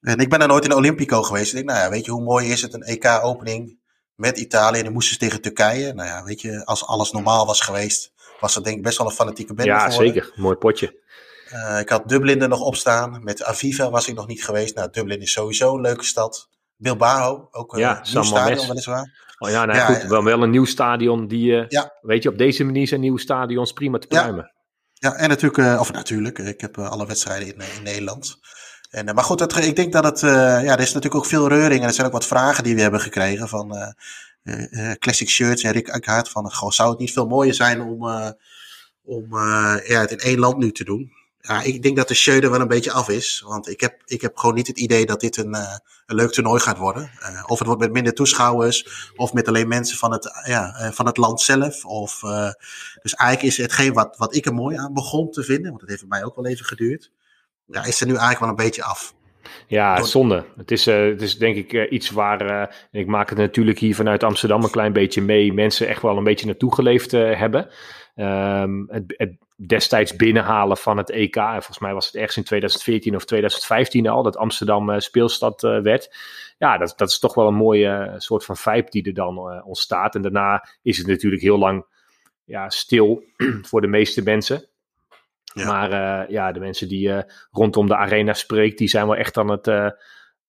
En ik ben er nooit in de Olympico geweest. Ik denk, nou ja, weet je, hoe mooi is het, een EK-opening met Italië. En dan moesten ze tegen Turkije. Nou ja, weet je, als alles normaal was geweest, was dat denk ik best wel een fanatieke bende Ja, geworden. zeker. Mooi potje. Uh, ik had Dublin er nog op staan. Met Aviva was ik nog niet geweest. Nou, Dublin is sowieso een leuke stad. Bilbao, ook een ja, nieuw stadion weliswaar. Oh ja, nou ja, goed, wel, wel een nieuw stadion die, uh, ja. weet je, op deze manier zijn nieuwe stadions prima te pruimen. Ja, ja en natuurlijk, uh, of natuurlijk, ik heb uh, alle wedstrijden in, in Nederland. En, maar goed, dat, ik denk dat het, ja, er is natuurlijk ook veel reuring en er zijn ook wat vragen die we hebben gekregen van Classic Shirts en Rick Eickhout van, goh, zou het niet veel mooier zijn om, om ja, het in één land nu te doen? Ja, ik denk dat de show er wel een beetje af is. Want ik heb, ik heb gewoon niet het idee dat dit een, uh, een leuk toernooi gaat worden. Uh, of het wordt met minder toeschouwers. Of met alleen mensen van het, ja, uh, van het land zelf. Of, dus eigenlijk is hetgeen wat, wat ik er mooi aan begon te vinden. Want het heeft bij mij ook wel even geduurd. Ja, is er nu eigenlijk wel een beetje af. Ja, zonde. Het is, uh, het is denk ik uh, iets waar, uh, ik maak het natuurlijk hier vanuit Amsterdam een klein beetje mee, mensen echt wel een beetje naartoe geleefd hebben. Um, het, het, destijds binnenhalen van het EK, en volgens mij was het ergens in 2014 of 2015 al, dat Amsterdam speelstad werd. Ja, dat, dat is toch wel een mooie soort van vibe die er dan ontstaat. En daarna is het natuurlijk heel lang ja, stil [clears throat] voor de meeste mensen. Ja. Maar ja, de mensen die rondom de arena spreekt, die zijn wel echt aan het, uh,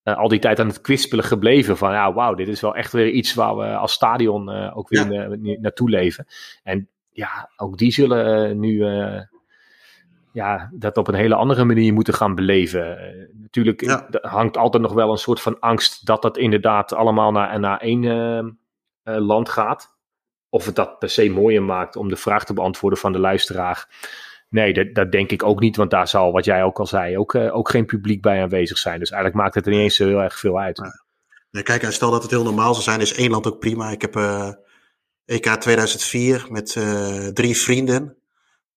al die tijd aan het kwispelen gebleven. Van ja, wauw, dit is wel echt weer iets waar we als stadion ook weer ja. na, naartoe leven. En ja, ook die zullen nu ja, dat op een hele andere manier moeten gaan beleven. natuurlijk ja. hangt altijd nog wel een soort van angst dat dat inderdaad allemaal naar, naar één land gaat. Of het dat per se mooier maakt om de vraag te beantwoorden van de luisteraar. Nee, dat, dat, denk ik ook niet, want daar zal, wat jij ook al zei, ook, uh, ook geen publiek bij aanwezig zijn. Dus eigenlijk maakt het er niet eens zo heel erg veel uit. Nee, kijk, stel dat het heel normaal zou zijn, is één land ook prima. Ik heb uh, EK 2004 met uh, drie vrienden.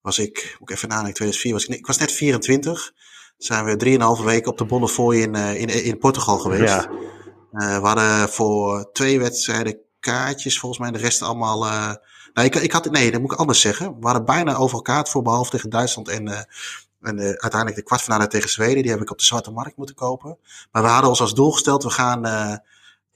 Was ik, moet ik even nadenken, 2004 was ik, ik was net 24. Zijn we drieënhalve weken op de Bonnefoy in, in, in Portugal geweest. Ja. we hadden voor twee wedstrijden kaartjes, volgens mij de rest allemaal nou, ik, ik had, nee, dat moet ik anders zeggen. We waren bijna over elkaar voor, behalve tegen Duitsland en, en uiteindelijk de kwartfinale tegen Zweden. Die heb ik op de zwarte markt moeten kopen. Maar we hadden ons als doel gesteld, we gaan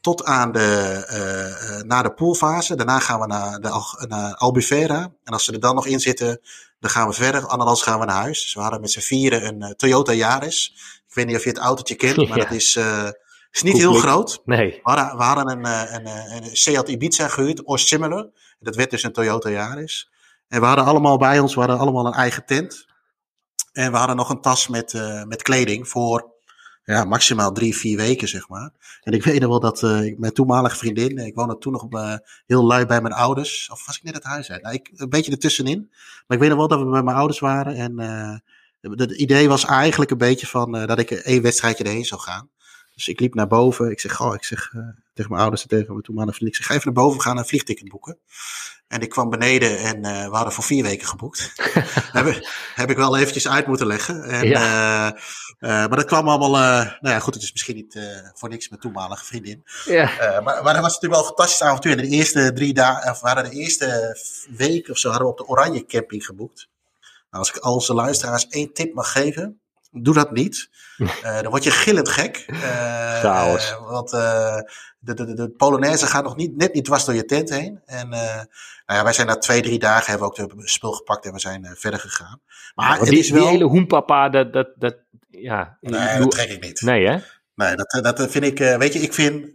tot aan de, naar de poolfase. Daarna gaan we naar, de, naar Albufeira. En als ze er dan nog in zitten, dan gaan we verder. Anders gaan we naar huis. Dus we hadden met z'n vieren een Toyota Yaris. Ik weet niet of je het autootje kent, maar dat is... is niet heel groot. Nee. We hadden, we hadden een, een, een, een Seat Ibiza gehuurd, or similar. Dat werd dus een Toyota Yaris. En we hadden allemaal bij ons, we hadden allemaal een eigen tent. En we hadden nog een tas met, uh, met kleding voor ja, maximaal drie, vier weken, zeg maar. En ik [laughs] weet nog wel dat uh, mijn toenmalige vriendin, ik woonde toen nog uh, heel lui bij mijn ouders. Of was ik net het huis uit? Nou, ik, een beetje ertussenin. Maar ik weet nog wel dat we bij mijn ouders waren. En het idee was eigenlijk een beetje van dat ik één wedstrijdje erheen zou gaan. Dus ik liep naar boven. Ik zeg, oh, ik zeg tegen mijn ouders en tegen mijn toenmalige vriend. Ik zeg, ga even naar boven, gaan een vliegticket boeken. En ik kwam beneden en we hadden voor vier weken geboekt. [laughs] heb, heb ik wel eventjes uit moeten leggen. En, ja. Uh, uh, maar dat kwam allemaal, nou ja goed, het is misschien niet voor niks mijn toenmalige vriendin. Ja. maar, maar dat was natuurlijk wel een fantastisch avontuur. de eerste drie dagen, of waren de eerste week of zo, hadden we op de Oranje Camping geboekt. Nou, als ik al onze luisteraars één tip mag geven, doe dat niet. Uh, [laughs] dan word je gillend gek. Uh, want de, de, de Polonaise gaat nog niet, net niet dwars door je tent heen. En nou ja, wij zijn na twee, drie dagen hebben we ook de spul gepakt en we zijn verder gegaan. Maar ja, die, is wel... die hele hoenpapa, dat, dat, dat, ja. Nee, dat trek ik niet. Nee, hè? Nee, dat, dat vind ik, weet je, ik vind,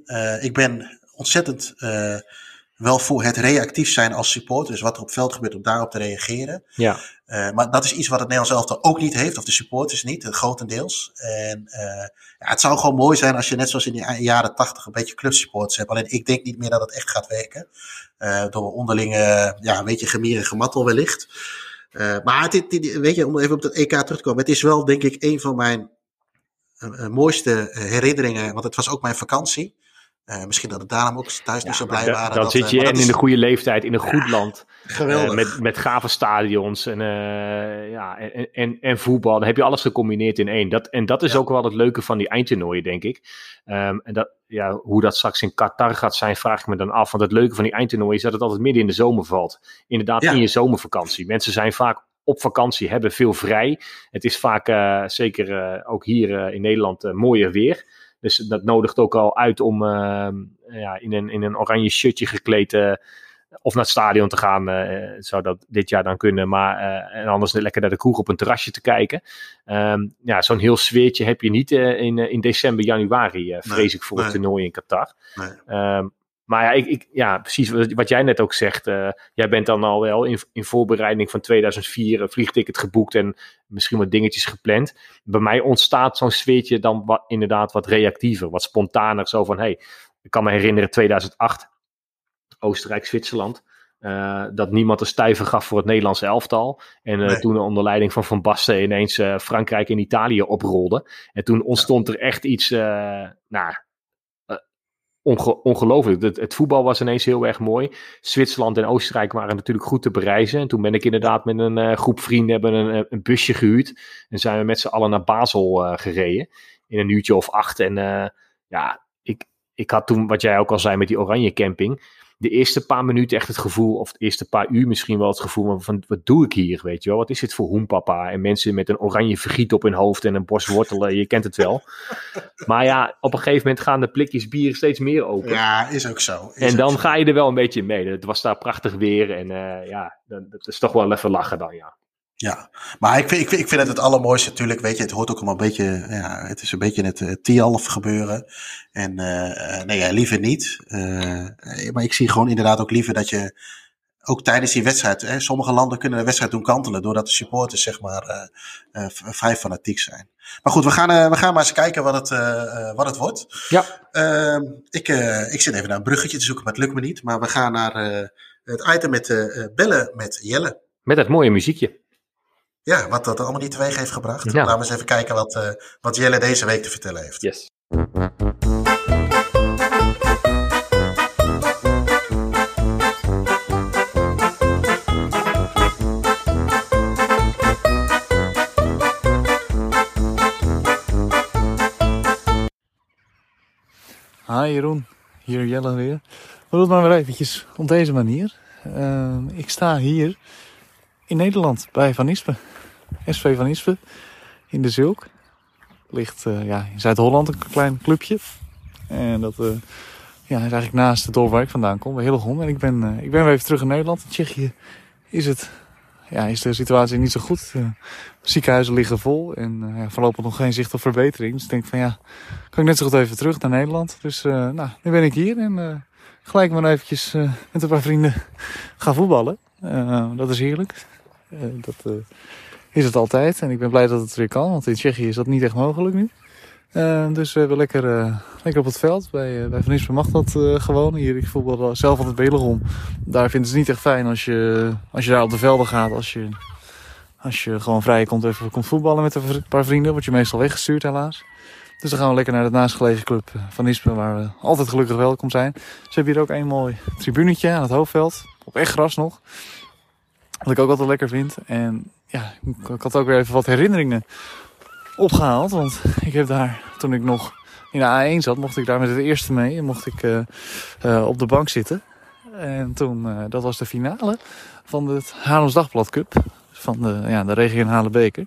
ik ben ontzettend wel voor het reactief zijn als supporter. Dus wat er op veld gebeurt, om daarop te reageren. Ja. Uh, maar dat is iets wat het Nederlands elftal ook niet heeft, of de supporters niet, grotendeels. En ja, het zou gewoon mooi zijn als je net zoals in de jaren tachtig een beetje clubsupporters hebt. Alleen ik denk niet meer dat het echt gaat werken. Door onderlinge, ja, een beetje gemier en gemattel wellicht. Maar dit, dit, weet je, om even op het EK terug te komen. Het is wel, denk ik, een van mijn mooiste herinneringen, want het was ook mijn vakantie. Uh, misschien dat het daarom ook thuis niet zo blij da, waren. Dan dat, zit je en in de goede leeftijd, in een goed land. [laughs] Geweldig. Uh, met, met gave stadions en, uh, ja, en, en, en, voetbal. Dan heb je alles gecombineerd in één. Dat, en dat is ja. ook wel het leuke van die eindtoernooien, denk ik. Um, en dat, ja, hoe dat straks in Qatar gaat zijn, vraag ik me dan af. Want het leuke van die eindtoernooien is dat het altijd midden in de zomer valt. Inderdaad, in je zomervakantie. Mensen zijn vaak op vakantie, hebben veel vrij. Het is vaak, zeker ook hier in Nederland, mooier weer. Dus dat nodigt ook al uit om uh, ja, in, een, in een oranje shirtje gekleed uh, of naar het stadion te gaan. Uh, zou dat dit jaar dan kunnen. Maar, en anders lekker naar de kroeg op een terrasje te kijken. Um, ja, zo'n heel sfeertje heb je niet in, in december, januari, vrees nee, ik voor nee. het toernooi in Qatar. Nee. Um, maar ja, ik, ik, ja, precies wat jij net ook zegt. Uh, jij bent dan al wel in, in voorbereiding van 2004 een vliegticket geboekt en misschien wat dingetjes gepland. Bij mij ontstaat zo'n sfeertje dan wat, inderdaad wat reactiever, wat spontaner. Zo van, hey, ik kan me herinneren 2008, Oostenrijk-Zwitserland. Uh, dat niemand een stijver gaf voor het Nederlandse elftal. En uh, nee. toen onder leiding van Van Basten ineens Frankrijk en Italië oprolde. En toen ontstond er echt iets, nou, onge ongelooflijk. Het, het, voetbal was ineens heel erg mooi. Zwitserland en Oostenrijk waren natuurlijk goed te bereizen. En toen ben ik inderdaad met een uh, groep vrienden hebben een, een, busje gehuurd. En zijn we met z'n allen naar Basel uh, gereden. In een uurtje of acht. En ja, ik, ik had toen, wat jij ook al zei met die oranje camping de eerste paar minuten echt het gevoel, of de eerste paar uur misschien wel het gevoel van, wat doe ik hier, weet je wel? Wat is dit voor hoenpapa? En mensen met een oranje vergiet op hun hoofd en een bos wortelen, je kent het wel. [laughs] Maar ja, op een gegeven moment gaan de plikjes bier steeds meer open. Ja, is ook zo. Is en dan ga je er wel een beetje mee. Het was daar prachtig weer en uh, ja, dat is toch wel even lachen dan, ja. Ja, maar ik vind, ik, vind, ik vind het het allermooiste natuurlijk, weet je, het hoort ook allemaal een beetje, ja, het is een beetje het uh, Tialf gebeuren. En uh, nee, ja, liever niet. Uh, maar ik zie gewoon inderdaad ook liever dat je, ook tijdens die wedstrijd, hè, sommige landen kunnen de wedstrijd doen kantelen, doordat de supporters zeg maar uh, vrij fanatiek zijn. Maar goed, we gaan, we gaan maar eens kijken wat het, wat het wordt. Ja. Ehm, ik, ik zit even naar een bruggetje te zoeken, maar het lukt me niet. Maar we gaan naar het item met bellen met Jelle. Met dat mooie muziekje ja, wat dat allemaal niet teweeg heeft gebracht. Ja. Laten we eens even kijken wat, uh, wat Jelle deze week te vertellen heeft. Yes. Hi Jeroen, hier Jelle weer. We doen het maar weer eventjes op deze manier. Uh, ik sta hier in Nederland bij Van Ispen. SV van Ispen in de Zulk. Ligt uh, ja, in Zuid-Holland een klein clubje. En dat uh, ja, is eigenlijk naast het dorp waar ik vandaan kom, bij Hillegom. En ik ben, uh, ik ben weer even terug in Nederland. In Tsjechië is, het, ja, is de situatie niet zo goed. ziekenhuizen liggen vol en ja, voorlopig nog geen zicht op verbetering. Dus ik denk van ja, kan ik net zo goed even terug naar Nederland. Dus nou, nu ben ik hier en gelijk maar eventjes met een paar vrienden gaan voetballen. dat is heerlijk. dat is het altijd. En ik ben blij dat het weer kan, want in Tsjechië is dat niet echt mogelijk nu. Uh, dus we hebben lekker, uh, lekker op het veld. Bij, uh, bij Van Ispen mag dat gewoon. Hier, ik voetbal zelf altijd Belegom. Daar vinden ze het niet echt fijn als je, als je daar op de velden gaat. Als je, als je gewoon vrij komt, even komt voetballen met een paar vrienden. Word je meestal weggestuurd helaas. Dus dan gaan we lekker naar de naastgelegen club van Ispen, waar we altijd gelukkig welkom zijn. Ze hebben hier ook een mooi tribunetje aan het hoofdveld. Op echt gras nog. Wat ik ook altijd lekker vind. En ja, ik had ook weer even wat herinneringen opgehaald. Want ik heb daar, toen ik nog in de A1 zat, mocht ik daar met het eerste mee. En mocht ik uh, uh, op de bank zitten. En toen, uh, dat was de finale van het Haarlems Dagblad Cup. Van de, ja, de regionale beker.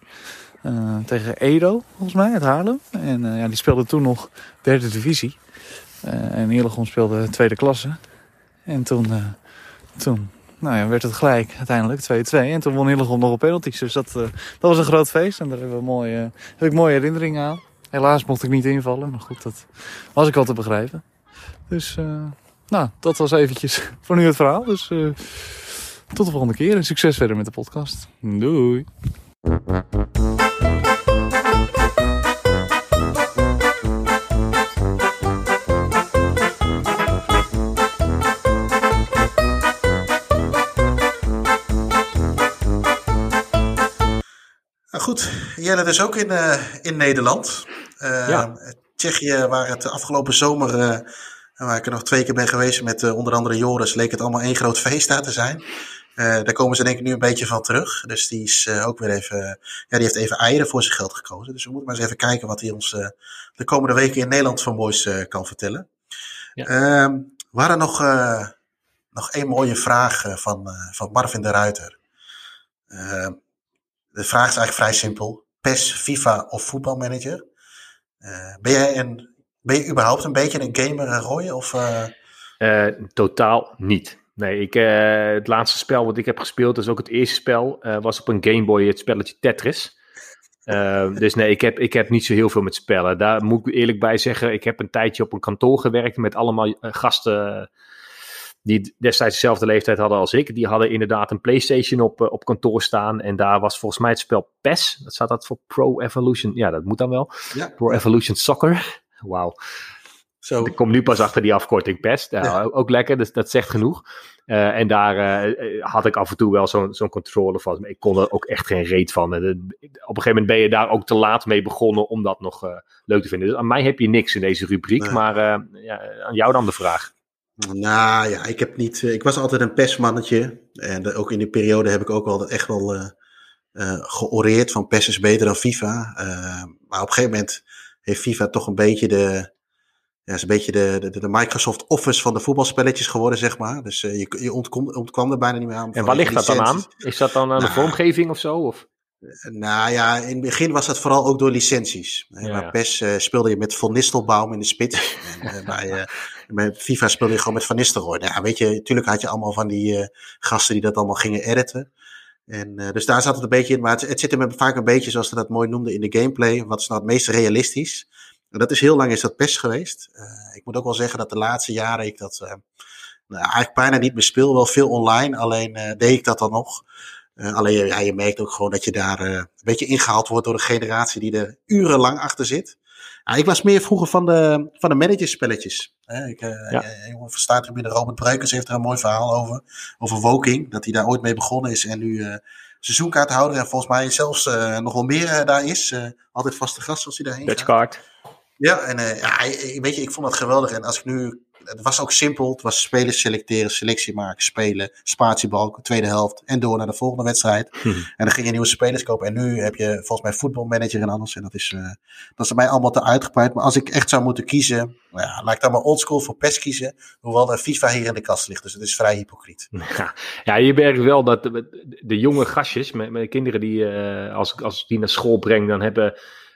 tegen Edo, volgens mij, uit Haarlem. En ja, die speelde toen nog derde divisie. en Hillegom speelde tweede klasse. En toen, toen nou ja, werd het gelijk uiteindelijk 2-2. En toen won Hillegom nog op penalties. Dus dat, dat was een groot feest. En daar hebben we mooie, heb ik mooie herinneringen aan. Helaas mocht ik niet invallen, maar goed, dat was ik wel te begrijpen. Dus, uh, nou, dat was eventjes [laughs] voor nu het verhaal. Dus tot de volgende keer en succes verder met de podcast. Doei! Goed, Jelle dus ook in, uh, in Nederland. Uh, ja. Tsjechië, waar het afgelopen zomer, uh, waar ik er nog twee keer ben geweest met onder andere Joris, leek het allemaal één groot feest daar te zijn. daar komen ze denk ik nu een beetje van terug. Dus die is ook weer even, ja, die heeft even eieren voor zijn geld gekozen. Dus we moeten maar eens even kijken wat hij ons de komende weken in Nederland van moois kan vertellen. Ja. Ehm, waren nog, nog één mooie vraag van, van Marvin de Ruiter. Ehm, de vraag is eigenlijk vrij simpel. PES, FIFA of voetbalmanager? Uh, ben, jij een, ben je überhaupt een beetje een gamer, eh, Roy? Of. Uh, totaal niet. Nee, ik, het laatste spel wat ik heb gespeeld, dat is ook het eerste spel, was op een Game Boy het spelletje Tetris. dus nee, ik heb, ik heb niet zo heel veel met spellen. Daar moet ik eerlijk bij zeggen, ik heb een tijdje op een kantoor gewerkt met allemaal gasten die destijds dezelfde leeftijd hadden als ik. Die hadden inderdaad een PlayStation op, uh, op kantoor staan. En daar was volgens mij het spel PES. Dat staat dat voor Pro Evolution. Ja, dat moet dan wel. Ja. Pro Evolution Soccer. Wauw. Zo. Ik kom nu pas achter die afkorting PES. Ja, Ook lekker, dus dat zegt genoeg. Uh, en daar uh, had ik af en toe wel zo'n zo'n controle van. Maar ik kon er ook echt geen reet van. En, op een gegeven moment ben je daar ook te laat mee begonnen om dat nog leuk te vinden. Dus aan mij heb je niks in deze rubriek. Nee. Maar ja, aan jou dan de vraag. Nou ja, ik heb niet. Ik was altijd een PES-mannetje. En ook in die periode heb ik ook wel echt wel uh, uh, georeerd van PES is beter dan FIFA. Uh, maar op een gegeven moment heeft FIFA toch een beetje de. Ja, is een beetje de, de, de Microsoft Office van de voetbalspelletjes geworden, zeg maar. Dus je, je ontkom, ontkwam er bijna niet meer aan. En waar ligt dat dan aan? Is dat dan aan nou, de vormgeving of zo? Of? Nou ja, in het begin was dat vooral ook door licenties. Ja, maar PES uh, speelde je met Van Nistelbaum in de spits. [laughs] en, uh, bij, uh, bij, FIFA speelde je gewoon met Van Nistelrooy. Nou, weet je, natuurlijk had je allemaal van die gasten die dat allemaal gingen editen. En, dus daar zat het een beetje in. Maar het, zit hem vaak een beetje, zoals ze dat mooi noemden, in de gameplay. Wat is nou het meest realistisch? En dat is heel lang is dat PES geweest. ik moet ook wel zeggen dat de laatste jaren ik dat nou, eigenlijk bijna niet meer speel. Wel veel online, alleen deed ik dat dan nog. Alleen je merkt ook gewoon dat je daar een beetje ingehaald wordt door een generatie die er urenlang achter zit. Uh, ik was meer vroeger van de, van de managerspelletjes. ik, ja. jongen van Staattribune Robert Breukers heeft er een mooi verhaal over. Over Woking, dat hij daar ooit mee begonnen is en nu seizoenkaarthouder. En volgens mij zelfs nog wel meer daar is. altijd vaste gast als hij daarheen Dutch card. Ja, en ja, weet je, ik vond dat geweldig. En als ik nu het was ook simpel. Het was spelers selecteren, selectie maken, spelen, spatiebalk, tweede helft en door naar de volgende wedstrijd. [laughs] Hm. En dan ging je nieuwe spelers kopen. En nu heb je volgens mij voetbalmanager en alles. En dat is, uh, dat is mij allemaal te uitgebreid. Maar als ik echt zou moeten kiezen, nou ja, laat ik dan maar oldschool voor PES kiezen. Hoewel de FIFA hier in de kast ligt. Dus het is vrij hypocriet. [laughs] Ja, ja je merkt wel dat de, de jonge gastjes, met, met kinderen die, uh, als, als die naar school brengen, dan hebben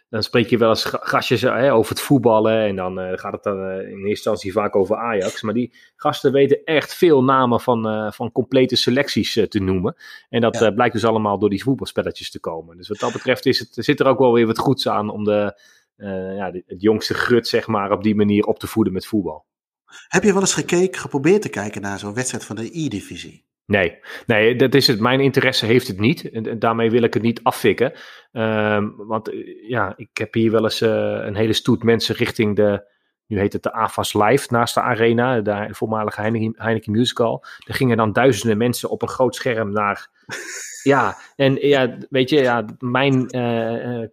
dan spreek je wel eens gastjes hè, over het voetballen. En dan uh, gaat het dan uh, in eerste instantie vaak over Ajax. Maar die gasten weten echt veel namen van, uh, van complete selecties te noemen. En dat ja. blijkt dus allemaal door die voetbalspelletjes te komen. Dus wat dat betreft is het, zit er ook wel weer wat goeds aan om de, ja, de, het jongste grut zeg maar, op die manier op te voeden met voetbal. Heb je wel eens gekeken, geprobeerd te kijken naar zo'n wedstrijd van de E-divisie? Nee, nee, dat is het. Mijn interesse heeft het niet. En daarmee wil ik het niet afvikken. Um, want eh, ja, ik heb hier wel eens uh, een hele stoet mensen richting de, nu heet het de AFAS Live naast de Arena, de voormalige Heineken, Heineken Musical. Er gingen dan duizenden mensen op een groot scherm naar. [laughs] ja, en ja, weet je, ja, mijn uh,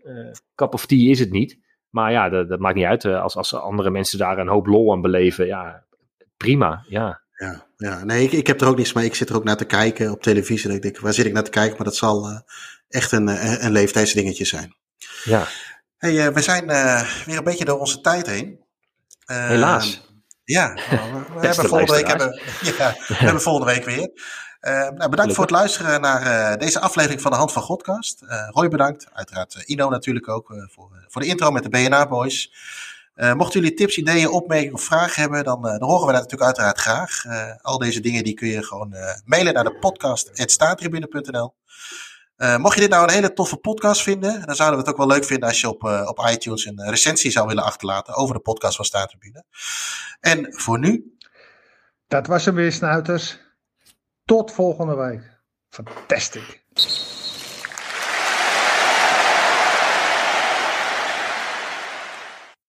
cup of tea is het niet. Maar ja, dat, dat maakt niet uit. als, als andere mensen daar een hoop lol aan beleven, ja, prima. Ja. Ja, ja. nee, ik, ik heb er ook niets mee. Ik zit er ook naar te kijken op televisie. Dat ik denk, waar zit ik naar te kijken? Maar dat zal uh, echt een, een leeftijdsdingetje zijn. Ja. Hey, uh, we zijn uh, weer een beetje door onze tijd heen. Helaas. Ja, we, we [laughs] hebben volgende week hebben, [laughs] ja, we hebben volgende week weer. Uh, nou, bedankt voor het luisteren naar deze aflevering van de Hand van Godcast. Roy bedankt, uiteraard Ino natuurlijk ook voor, voor de intro met de BNA Boys. Mochten jullie tips, ideeën, opmerkingen of vragen hebben, dan, dan horen we dat natuurlijk uiteraard graag. al deze dingen die kun je gewoon mailen naar de podcast.staantribune.nl. mocht je dit nou een hele toffe podcast vinden, dan zouden we het ook wel leuk vinden als je op, op iTunes een recensie zou willen achterlaten over de podcast van Staantribune. En voor nu. Dat was hem weer, snuiters. Tot volgende week. Fantastisch.